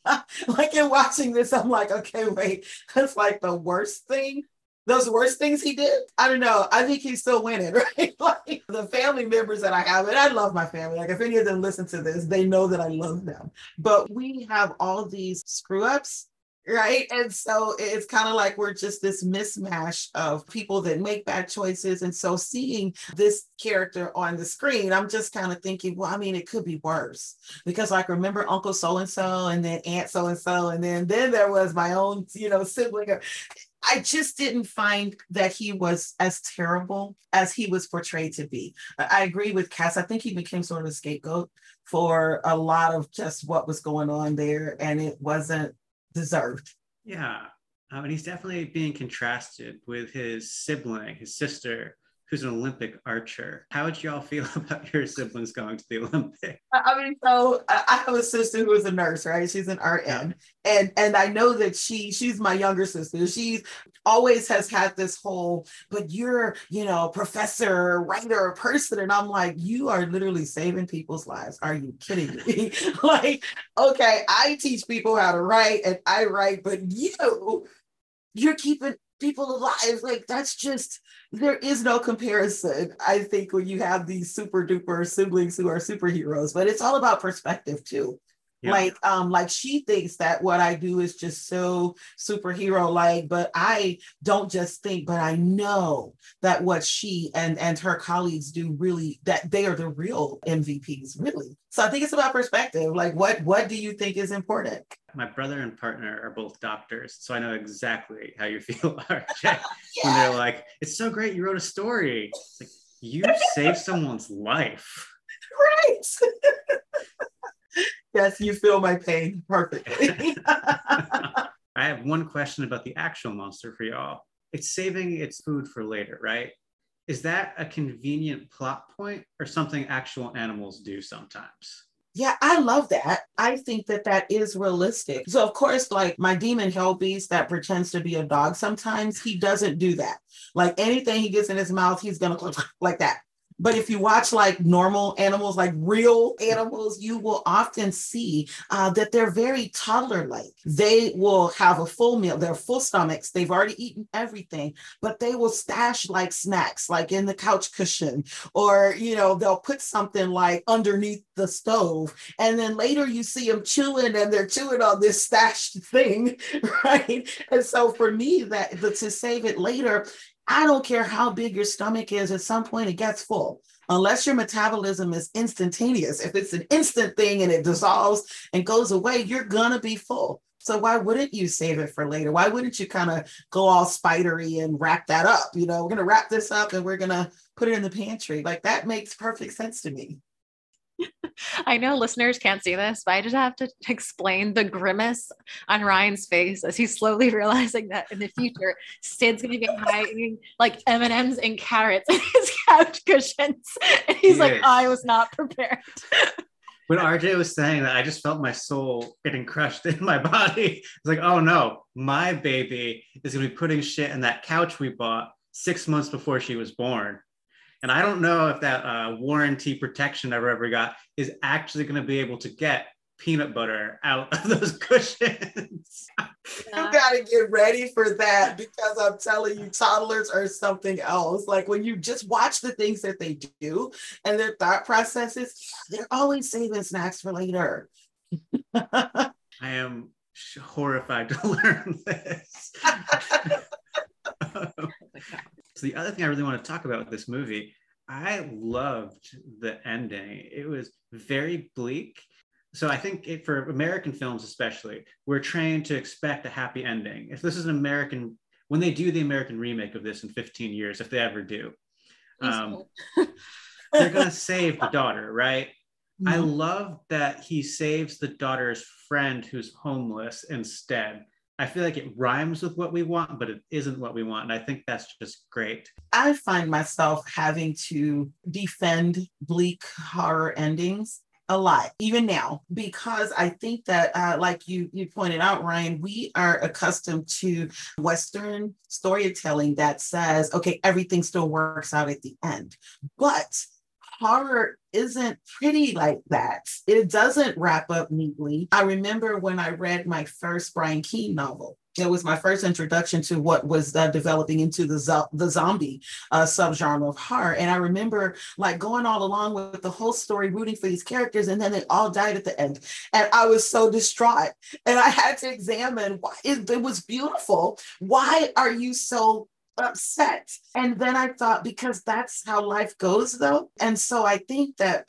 like in watching this, I'm like, okay, wait, that's like the worst thing. Those worst things he did. I don't know. I think he's still winning, right? like the family members that I have, and I love my family. Like if any of them listen to this, they know that I love them. But we have all these screw ups right? And so it's kind of like we're just this mismatch of people that make bad choices. And so seeing this character on the screen, I'm just kind of thinking, well, I mean, it could be worse because like remember Uncle so and so, and then Aunt so and so, and then then there was my own, you know, sibling. I just didn't find that he was as terrible as he was portrayed to be. I agree with Cass. I think he became sort of a scapegoat for a lot of just what was going on there, and it wasn't deserved. Yeah. Um, and he's definitely being contrasted with his sibling, his sister, who's an Olympic archer. How would y'all feel about your siblings going to the Olympics? I mean, so I have a sister who is a nurse, right? She's an RN, yeah. and and I know that she she's my younger sister. She's always has had this whole, but you're you know professor, writer, or person, and I'm like, you are literally saving people's lives. Are you kidding me? like, okay, I teach people how to write and I write, but you you're keeping people alive. Like that's just there is no comparison. I think when you have these super duper siblings who are superheroes, but it's all about perspective too. Yeah. Like, um, like she thinks that what I do is just so superhero like, but I don't just think, but I know that what she and and her colleagues do really that they are the real MVPs, really. So I think it's about perspective. Like, what what do you think is important? My brother and partner are both doctors, so I know exactly how you feel, RJ. yeah. When they're like, "It's so great, you wrote a story." It's like you saved someone's life. Right. Yes, you feel my pain perfectly. I have one question about the actual monster for y'all. It's saving its food for later, right? Is that a convenient plot point or something actual animals do sometimes? Yeah, I love that. I think that that is realistic. So, of course, like my demon hell beast that pretends to be a dog, sometimes he doesn't do that. Like anything he gets in his mouth, he's going to like that. But if you watch like normal animals, like real animals, you will often see uh, that they're very toddler like. They will have a full meal, they're full stomachs, they've already eaten everything, but they will stash like snacks, like in the couch cushion, or, you know, they'll put something like underneath the stove. And then later you see them chewing and they're chewing on this stashed thing, right? And so for me, that to save it later, I don't care how big your stomach is, at some point it gets full. Unless your metabolism is instantaneous. If it's an instant thing and it dissolves and goes away, you're gonna be full. So why wouldn't you save it for later? Why wouldn't you kind of go all spidery and wrap that up? You know, we're gonna wrap this up and we're gonna put it in the pantry. Like that makes perfect sense to me. I know listeners can't see this, but I just have to explain the grimace on Ryan's face as he's slowly realizing that in the future, Sid's going to be hiding like M and M's and carrots in his couch cushions, and he's like, "I was not prepared." when RJ was saying that, I just felt my soul getting crushed in my body. It's like, oh no, my baby is going to be putting shit in that couch we bought six months before she was born. And I don't know if that uh, warranty protection I've ever got is actually going to be able to get peanut butter out of those cushions. you got to get ready for that because I'm telling you, toddlers are something else. Like when you just watch the things that they do and their thought processes, they're always saving snacks for later. I am horrified to learn this. So the other thing I really want to talk about with this movie, I loved the ending. It was very bleak. So I think it, for American films especially, we're trained to expect a happy ending. If this is an American, when they do the American remake of this in 15 years, if they ever do, um, they're gonna save the daughter, right? Mm-hmm. I love that he saves the daughter's friend who's homeless instead. I feel like it rhymes with what we want, but it isn't what we want. And I think that's just great. I find myself having to defend bleak horror endings a lot even now because i think that uh, like you you pointed out ryan we are accustomed to western storytelling that says okay everything still works out at the end but horror isn't pretty like that. It doesn't wrap up neatly. I remember when I read my first Brian Keene novel. It was my first introduction to what was uh, developing into the zo- the zombie uh, subgenre of horror, and I remember like going all along with the whole story, rooting for these characters, and then they all died at the end, and I was so distraught, and I had to examine why it, it was beautiful. Why are you so upset. And then I thought, because that's how life goes, though. And so I think that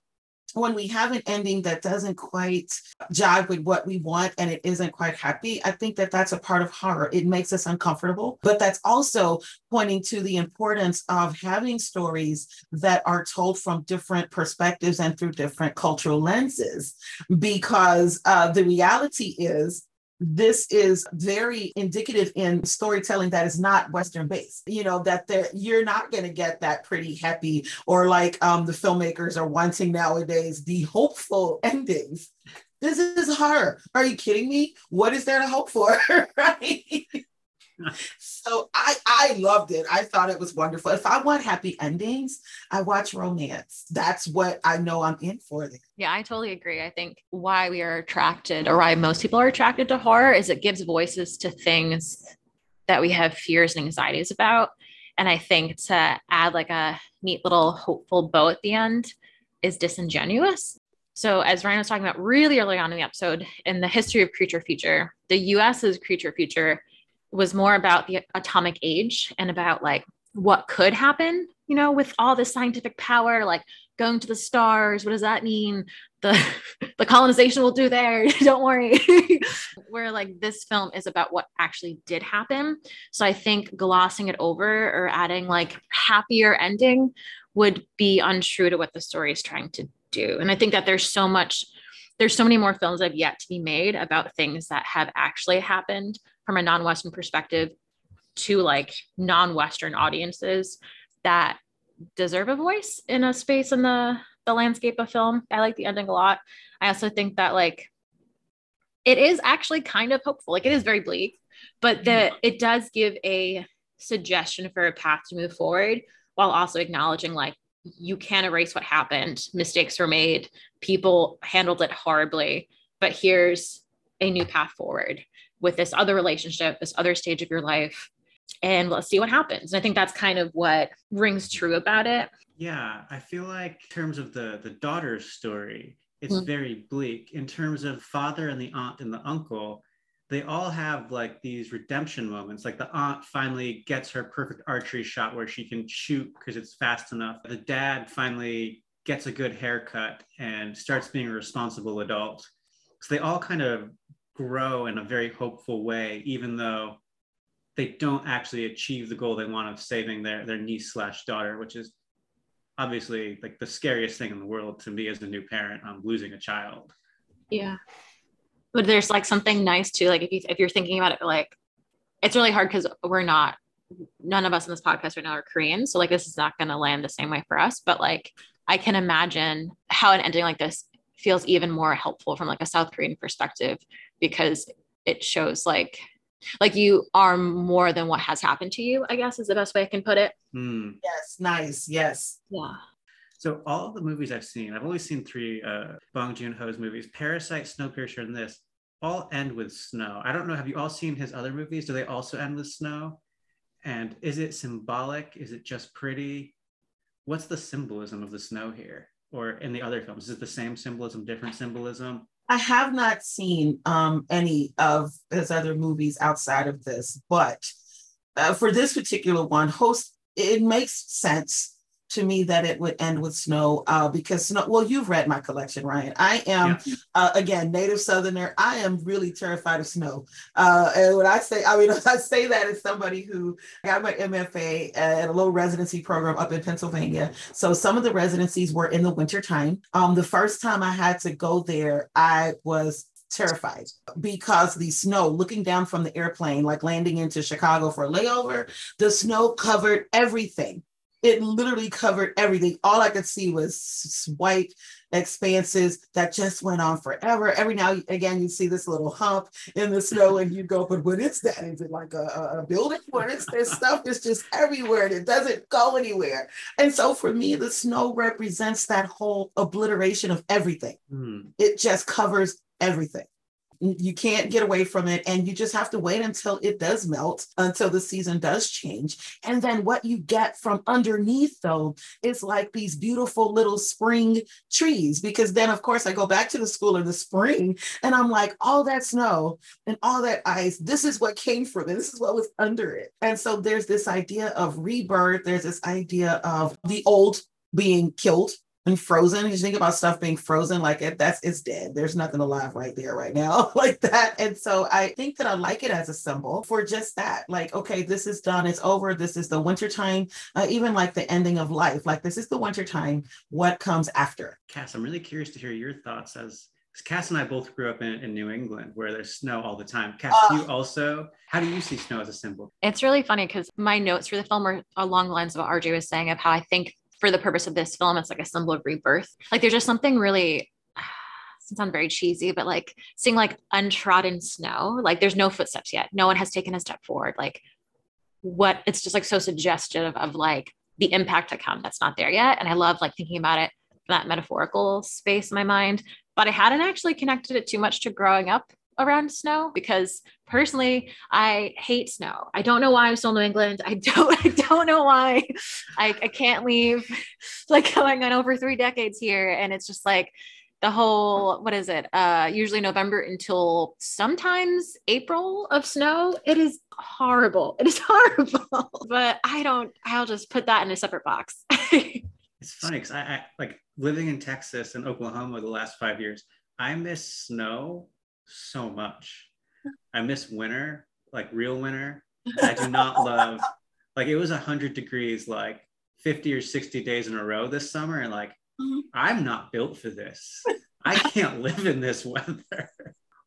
when we have an ending that doesn't quite jive with what we want and it isn't quite happy, I think that that's a part of horror. It makes us uncomfortable, but that's also pointing to the importance of having stories that are told from different perspectives and through different cultural lenses. Because uh, the reality is, this is very indicative in storytelling that is not western based you know that you're not going to get that pretty happy or like um, the filmmakers are wanting nowadays the hopeful endings. This is horror are you kidding me? What is there to hope for? Right so I I loved it. I thought it was wonderful. If I want happy endings, I watch romance. That's what I know I'm in for. There. Yeah, I totally agree. I think why we are attracted or why most people are attracted to horror is it gives voices to things that we have fears and anxieties about. And I think to add like a neat little hopeful bow at the end is disingenuous. So, as Ryan was talking about really early on in the episode, in the history of Creature Feature, the US's Creature Feature was more about the atomic age and about like what could happen, you know, with all this scientific power, like going to the stars. What does that mean? The the colonization will do there. Don't worry. Where like this film is about what actually did happen. So I think glossing it over or adding like happier ending would be untrue to what the story is trying to do. And I think that there's so much there's so many more films have yet to be made about things that have actually happened from a non-Western perspective to like non-Western audiences that deserve a voice in a space in the the landscape of film. I like the ending a lot. I also think that like it is actually kind of hopeful. Like it is very bleak, but the mm-hmm. it does give a suggestion for a path to move forward while also acknowledging like you can't erase what happened. Mistakes were made. People handled it horribly, but here's a new path forward with this other relationship, this other stage of your life. And let's see what happens. And I think that's kind of what rings true about it. Yeah, I feel like in terms of the the daughter's story, it's mm-hmm. very bleak. In terms of father and the aunt and the uncle, they all have like these redemption moments. Like the aunt finally gets her perfect archery shot where she can shoot because it's fast enough. The dad finally gets a good haircut and starts being a responsible adult. So they all kind of grow in a very hopeful way, even though they don't actually achieve the goal they want of saving their, their niece slash daughter, which is obviously like the scariest thing in the world to me as a new parent um, losing a child. Yeah. But there's like something nice too. Like if you if you're thinking about it, like it's really hard because we're not none of us in this podcast right now are Korean. So like this is not gonna land the same way for us. But like I can imagine how an ending like this feels even more helpful from like a South Korean perspective because it shows like like you are more than what has happened to you i guess is the best way i can put it. Mm. yes nice yes. Yeah. So all the movies i've seen i've only seen three uh bong joon-ho's movies parasite snowpiercer and this all end with snow. I don't know have you all seen his other movies? Do they also end with snow? And is it symbolic? Is it just pretty? What's the symbolism of the snow here? Or in the other films is it the same symbolism different symbolism I have not seen um, any of his other movies outside of this, but uh, for this particular one, host it makes sense to me that it would end with snow uh, because snow. Well, you've read my collection, Ryan. I am yeah. uh, again native Southerner. I am really terrified of snow. Uh, and when I say, I mean, I say that as somebody who got my MFA at a little residency program up in Pennsylvania. So some of the residencies were in the winter time. Um, the first time I had to go there, I was terrified because the snow looking down from the airplane like landing into chicago for a layover the snow covered everything it literally covered everything. All I could see was white expanses that just went on forever. Every now again, you see this little hump in the snow, and you go, "But what is that? Is it like a, a building? What is this stuff? Is just everywhere, and it doesn't go anywhere." And so, for me, the snow represents that whole obliteration of everything. Mm. It just covers everything you can't get away from it and you just have to wait until it does melt until the season does change. And then what you get from underneath though is like these beautiful little spring trees because then of course i go back to the school in the spring and i'm like all that snow and all that ice this is what came from it. This is what was under it. And so there's this idea of rebirth. There's this idea of the old being killed and frozen. You think about stuff being frozen, like it, that's it's dead. There's nothing alive right there, right now, like that. And so I think that I like it as a symbol for just that. Like, okay, this is done. It's over. This is the wintertime. Uh, even like the ending of life. Like this is the wintertime. What comes after? Cass, I'm really curious to hear your thoughts as Cass and I both grew up in, in, New England where there's snow all the time. Cass, uh, you also, how do you see snow as a symbol? It's really funny because my notes for the film are along the lines of what RJ was saying of how I think for the purpose of this film, it's like a symbol of rebirth. Like there's just something really sounds very cheesy, but like seeing like untrodden snow, like there's no footsteps yet. No one has taken a step forward. Like what it's just like so suggestive of like the impact to come that's not there yet. And I love like thinking about it that metaphorical space in my mind but I hadn't actually connected it too much to growing up around snow because personally I hate snow. I don't know why I'm still in New England. I don't I don't know why I, I can't leave like going on over three decades here. And it's just like the whole what is it? Uh usually November until sometimes April of snow. It is horrible. It is horrible. But I don't I'll just put that in a separate box. it's funny because I, I like living in Texas and Oklahoma the last five years, I miss snow so much. I miss winter, like real winter. I do not love, like, it was 100 degrees, like 50 or 60 days in a row this summer. And, like, mm-hmm. I'm not built for this. I can't live in this weather.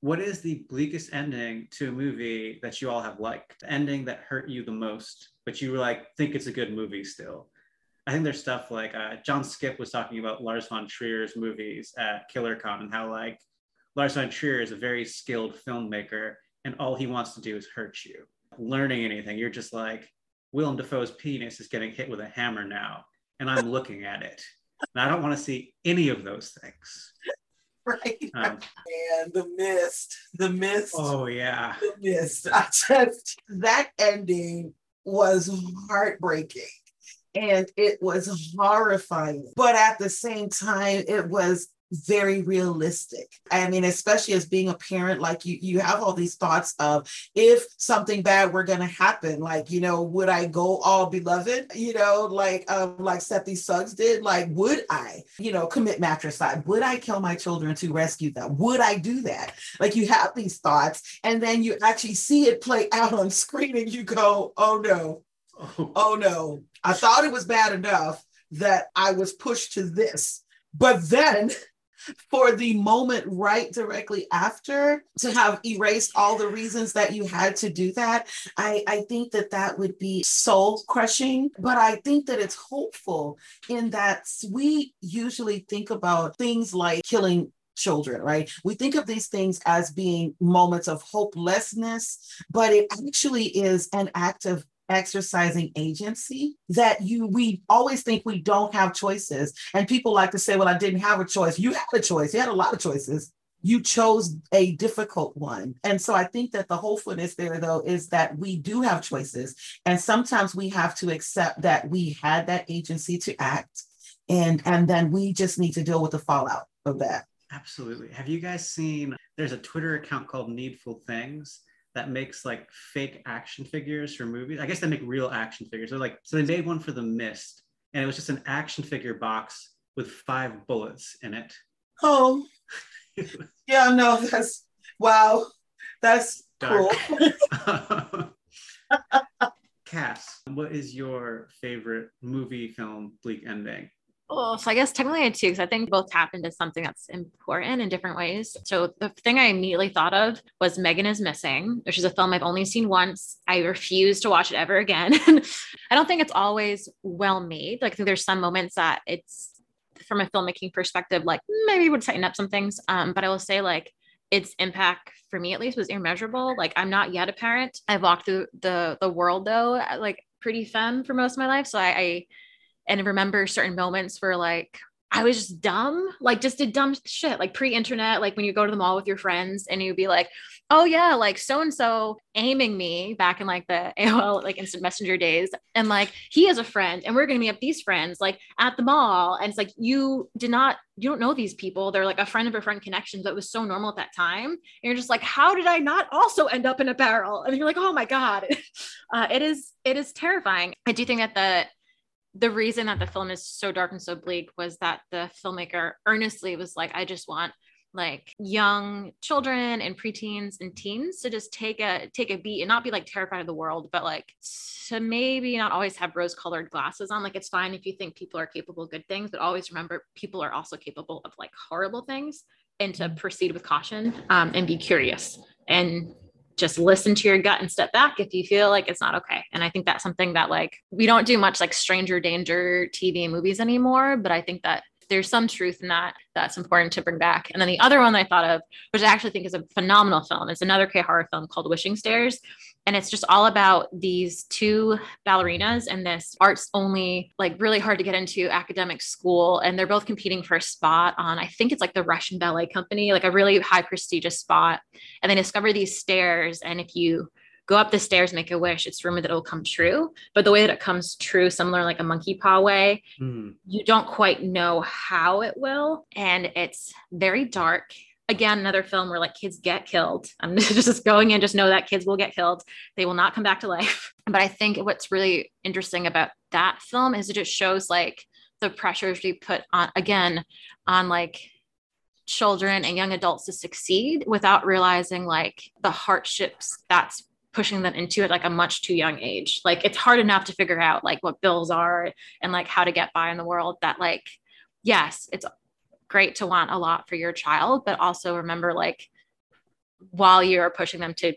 What is the bleakest ending to a movie that you all have liked? The ending that hurt you the most, but you were like think it's a good movie still? I think there's stuff like uh, John Skipp was talking about Lars von Trier's movies at KillerCon and how like Lars von Trier is a very skilled filmmaker and all he wants to do is hurt you. Learning anything, you're just like Willem Dafoe's penis is getting hit with a hammer now, and I'm looking at it, and I don't want to see any of those things. Right. Um, and the mist, the mist. Oh yeah. The mist. I just that ending was heartbreaking and it was horrifying. But at the same time, it was very realistic. I mean, especially as being a parent, like you, you have all these thoughts of if something bad were going to happen, like, you know, would I go all beloved, you know, like, um, like Sethe Suggs did, like, would I, you know, commit matricide? Would I kill my children to rescue them? Would I do that? Like you have these thoughts and then you actually see it play out on screen and you go, oh no, oh no, I thought it was bad enough that I was pushed to this. But then for the moment right directly after to have erased all the reasons that you had to do that i i think that that would be soul crushing but i think that it's hopeful in that we usually think about things like killing children, right? We think of these things as being moments of hopelessness, but it actually is an act of exercising agency that you we always think we don't have choices. And people like to say well i didn't have a choice. You had a choice. You had a lot of choices. You chose a difficult one. And so i think that the hopefulness there though is that we do have choices. And sometimes we have to accept that we had that agency to act and and then we just need to deal with the fallout of that. Absolutely. Have you guys seen there's a twitter account called needful things that makes like fake action figures for movies. I guess they make real action figures. They're like so they made one for The Mist, and it was just an action figure box with five bullets in it. Oh, yeah, no, that's wow, that's Dark. cool. Cass, what is your favorite movie film bleak ending? Oh, so I guess technically I had two because I think both tap into something that's important in different ways. So the thing I immediately thought of was Megan is Missing, which is a film I've only seen once. I refuse to watch it ever again. I don't think it's always well made. Like there's some moments that it's from a filmmaking perspective, like maybe would tighten up some things. Um, but I will say like its impact for me at least was immeasurable. Like I'm not yet a parent. I've walked through the the world though, like pretty femme for most of my life. So I, I and remember certain moments where like I was just dumb, like just did dumb shit, like pre-internet, like when you go to the mall with your friends and you'd be like, oh yeah, like so and so aiming me back in like the AOL like instant messenger days, and like he is a friend, and we're gonna meet up these friends like at the mall, and it's like you did not, you don't know these people, they're like a friend of a friend connection, it was so normal at that time, and you're just like, how did I not also end up in a barrel? And you're like, oh my god, uh, it is it is terrifying. I do think that the the reason that the film is so dark and so bleak was that the filmmaker earnestly was like, I just want like young children and preteens and teens to just take a take a beat and not be like terrified of the world, but like to maybe not always have rose colored glasses on. Like it's fine if you think people are capable of good things, but always remember people are also capable of like horrible things and to proceed with caution um, and be curious and just listen to your gut and step back if you feel like it's not okay. And I think that's something that like we don't do much like stranger danger TV movies anymore, but I think that there's some truth in that that's important to bring back. And then the other one I thought of, which I actually think is a phenomenal film, is another K horror film called Wishing Stairs. And it's just all about these two ballerinas and this arts only, like really hard to get into academic school. And they're both competing for a spot on, I think it's like the Russian Ballet Company, like a really high prestigious spot. And they discover these stairs. And if you go up the stairs, make a wish, it's rumored that it'll come true. But the way that it comes true, similar like a monkey paw way, mm. you don't quite know how it will. And it's very dark. Again, another film where like kids get killed. I'm just going in, just know that kids will get killed. They will not come back to life. But I think what's really interesting about that film is it just shows like the pressures we put on again on like children and young adults to succeed without realizing like the hardships that's pushing them into it like a much too young age. Like it's hard enough to figure out like what bills are and like how to get by in the world that like yes, it's great to want a lot for your child, but also remember like while you're pushing them to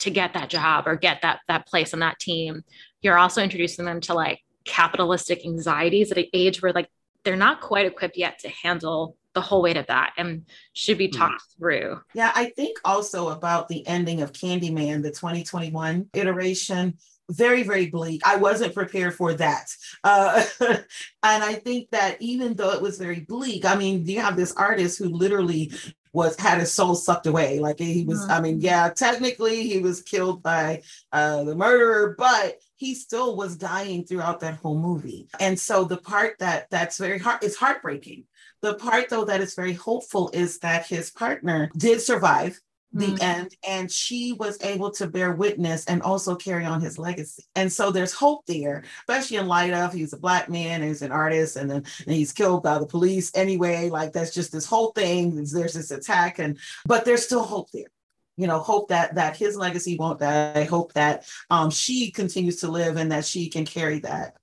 to get that job or get that that place on that team, you're also introducing them to like capitalistic anxieties at an age where like they're not quite equipped yet to handle the whole weight of that and should be talked mm. through. Yeah, I think also about the ending of Candyman, the 2021 iteration. Very, very bleak. I wasn't prepared for that. Uh, and I think that even though it was very bleak, I mean, you have this artist who literally was had his soul sucked away. Like he was, mm-hmm. I mean, yeah, technically he was killed by uh, the murderer, but he still was dying throughout that whole movie. And so the part that that's very hard, it's heartbreaking the part, though, that is very hopeful is that his partner did survive the mm-hmm. end and she was able to bear witness and also carry on his legacy. And so there's hope there especially in light of he's a black man he's an artist and then and he's killed by the police anyway. Like that's just this whole thing there's this attack and but there's still hope there. You know hope that that his legacy won't die hope that um she continues to live and that she can carry that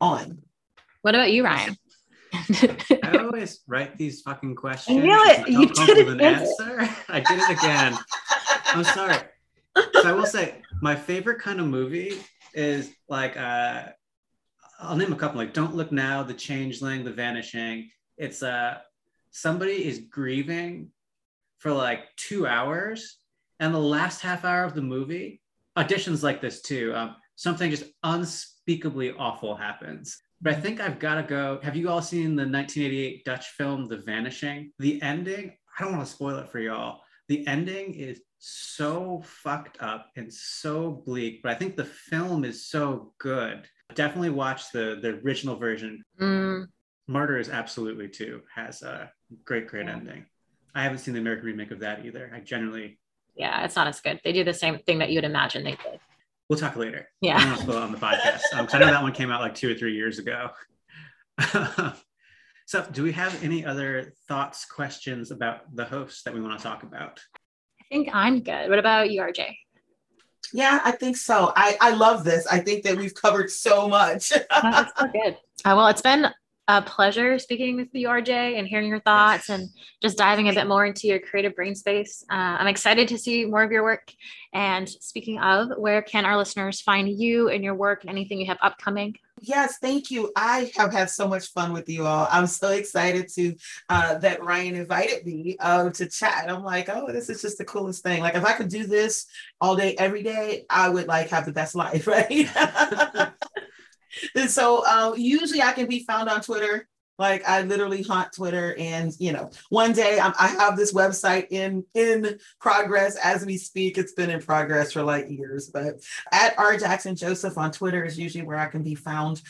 on. What about you ryan I always write these fucking questions. I knew it. You did it. An answer. I did it again. I'm sorry. So I will say my favorite kind of movie is like uh I'll name a couple like Don't Look Now, The Changeling, The Vanishing. It's uh somebody is grieving for like two hours, and the last half hour of the movie, auditions like this too. Um, something just unspeakably awful happens but I think I've got to go. Have you all seen the 1988 Dutch film, The Vanishing? The ending, I don't want to spoil it for y'all. The ending is so fucked up and so bleak, but I think the film is so good. Definitely watch the, the original version. Mm. Martyrs absolutely too has a great, great yeah. ending. I haven't seen the American remake of that either. I generally. Yeah, it's not as good. They do the same thing that you'd imagine they did. We'll talk later. Yeah. on the podcast. Um, I know that one came out like two or three years ago. so, do we have any other thoughts, questions about the host that we want to talk about? I think I'm good. What about you, RJ? Yeah, I think so. I, I love this. I think that we've covered so much. That's so good. Uh, well, it's been a pleasure speaking with you, RJ, and hearing your thoughts and just diving a bit more into your creative brain space. Uh, I'm excited to see more of your work. And speaking of, where can our listeners find you and your work and anything you have upcoming? Yes, thank you. I have had so much fun with you all. I'm so excited to uh, that Ryan invited me uh, to chat. I'm like, oh, this is just the coolest thing. Like, if I could do this all day, every day, I would like have the best life, right? and so uh, usually I can be found on Twitter. Like I literally haunt Twitter, and you know, one day I'm, i have this website in in progress as we speak. It's been in progress for like years, but at R Jackson Joseph on Twitter is usually where I can be found.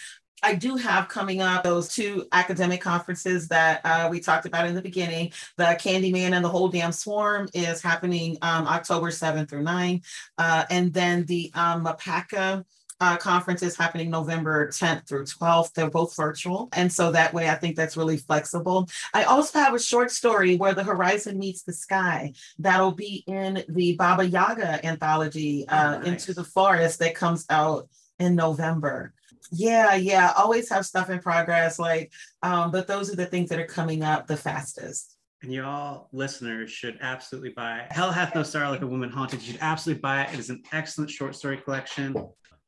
I do have coming up those two academic conferences that uh, we talked about in the beginning. The Candyman and the Whole Damn Swarm is happening um, October 7th through 9. Uh, and then the um, MAPACA uh, conference is happening November 10th through 12th. They're both virtual. And so that way, I think that's really flexible. I also have a short story where the horizon meets the sky. That'll be in the Baba Yaga anthology, uh, Oh, nice. Into the Forest, that comes out in November. Yeah, yeah, always have stuff in progress. Like, um, but those are the things that are coming up the fastest. And y'all listeners should absolutely buy it. Hell Hath No Sorrow Like a Woman Haunted. You should absolutely buy it. It is an excellent short story collection.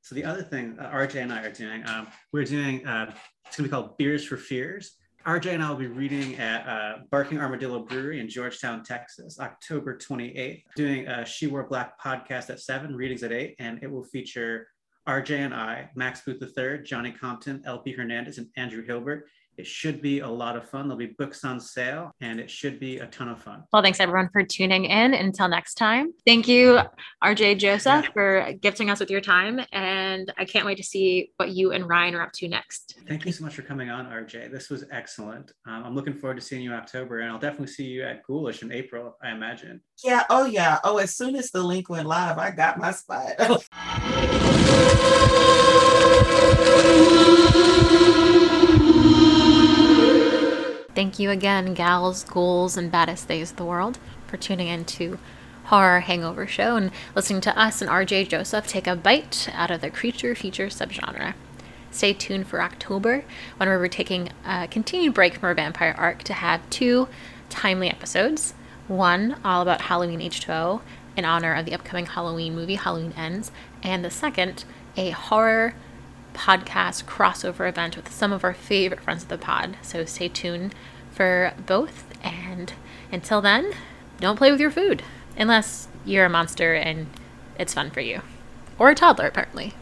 So the other thing uh, RJ and I are doing, um, we're doing, uh, it's gonna be called Beers for Fears. RJ and I will be reading at uh, Barking Armadillo Brewery in Georgetown, Texas, October 28th, doing a She Wore Black podcast at seven, readings at eight, and it will feature RJ and I, Max Booth III, Johnny Compton, LP Hernandez, and Andrew Hilbert. It should be a lot of fun. There'll be books on sale, and it should be a ton of fun. Well, thanks everyone for tuning in. Until next time, thank you, RJ Joseph, Yeah. for gifting us with your time. And I can't wait to see what you and Ryan are up to next. Thank you so much for coming on, RJ. This was excellent. Um, I'm looking forward to seeing you in October, and I'll definitely see you at Ghoulish in April, I imagine. Yeah, oh yeah. Oh, as soon as the link went live, I got my spot. Thank you again, gals, ghouls, and baddest days of the world, for tuning in to Horror Hangover Show and listening to us and RJ Joseph take a bite out of the creature feature subgenre. Stay tuned for October when we're taking a continued break from our vampire arc to have two timely episodes. One all about Halloween H2O in honor of the upcoming Halloween movie Halloween Ends, and the second a horror podcast crossover event with some of our favorite friends of the pod. So stay tuned for both. And until then, don't play with your food unless you're a monster and it's fun for you. Or a toddler, apparently.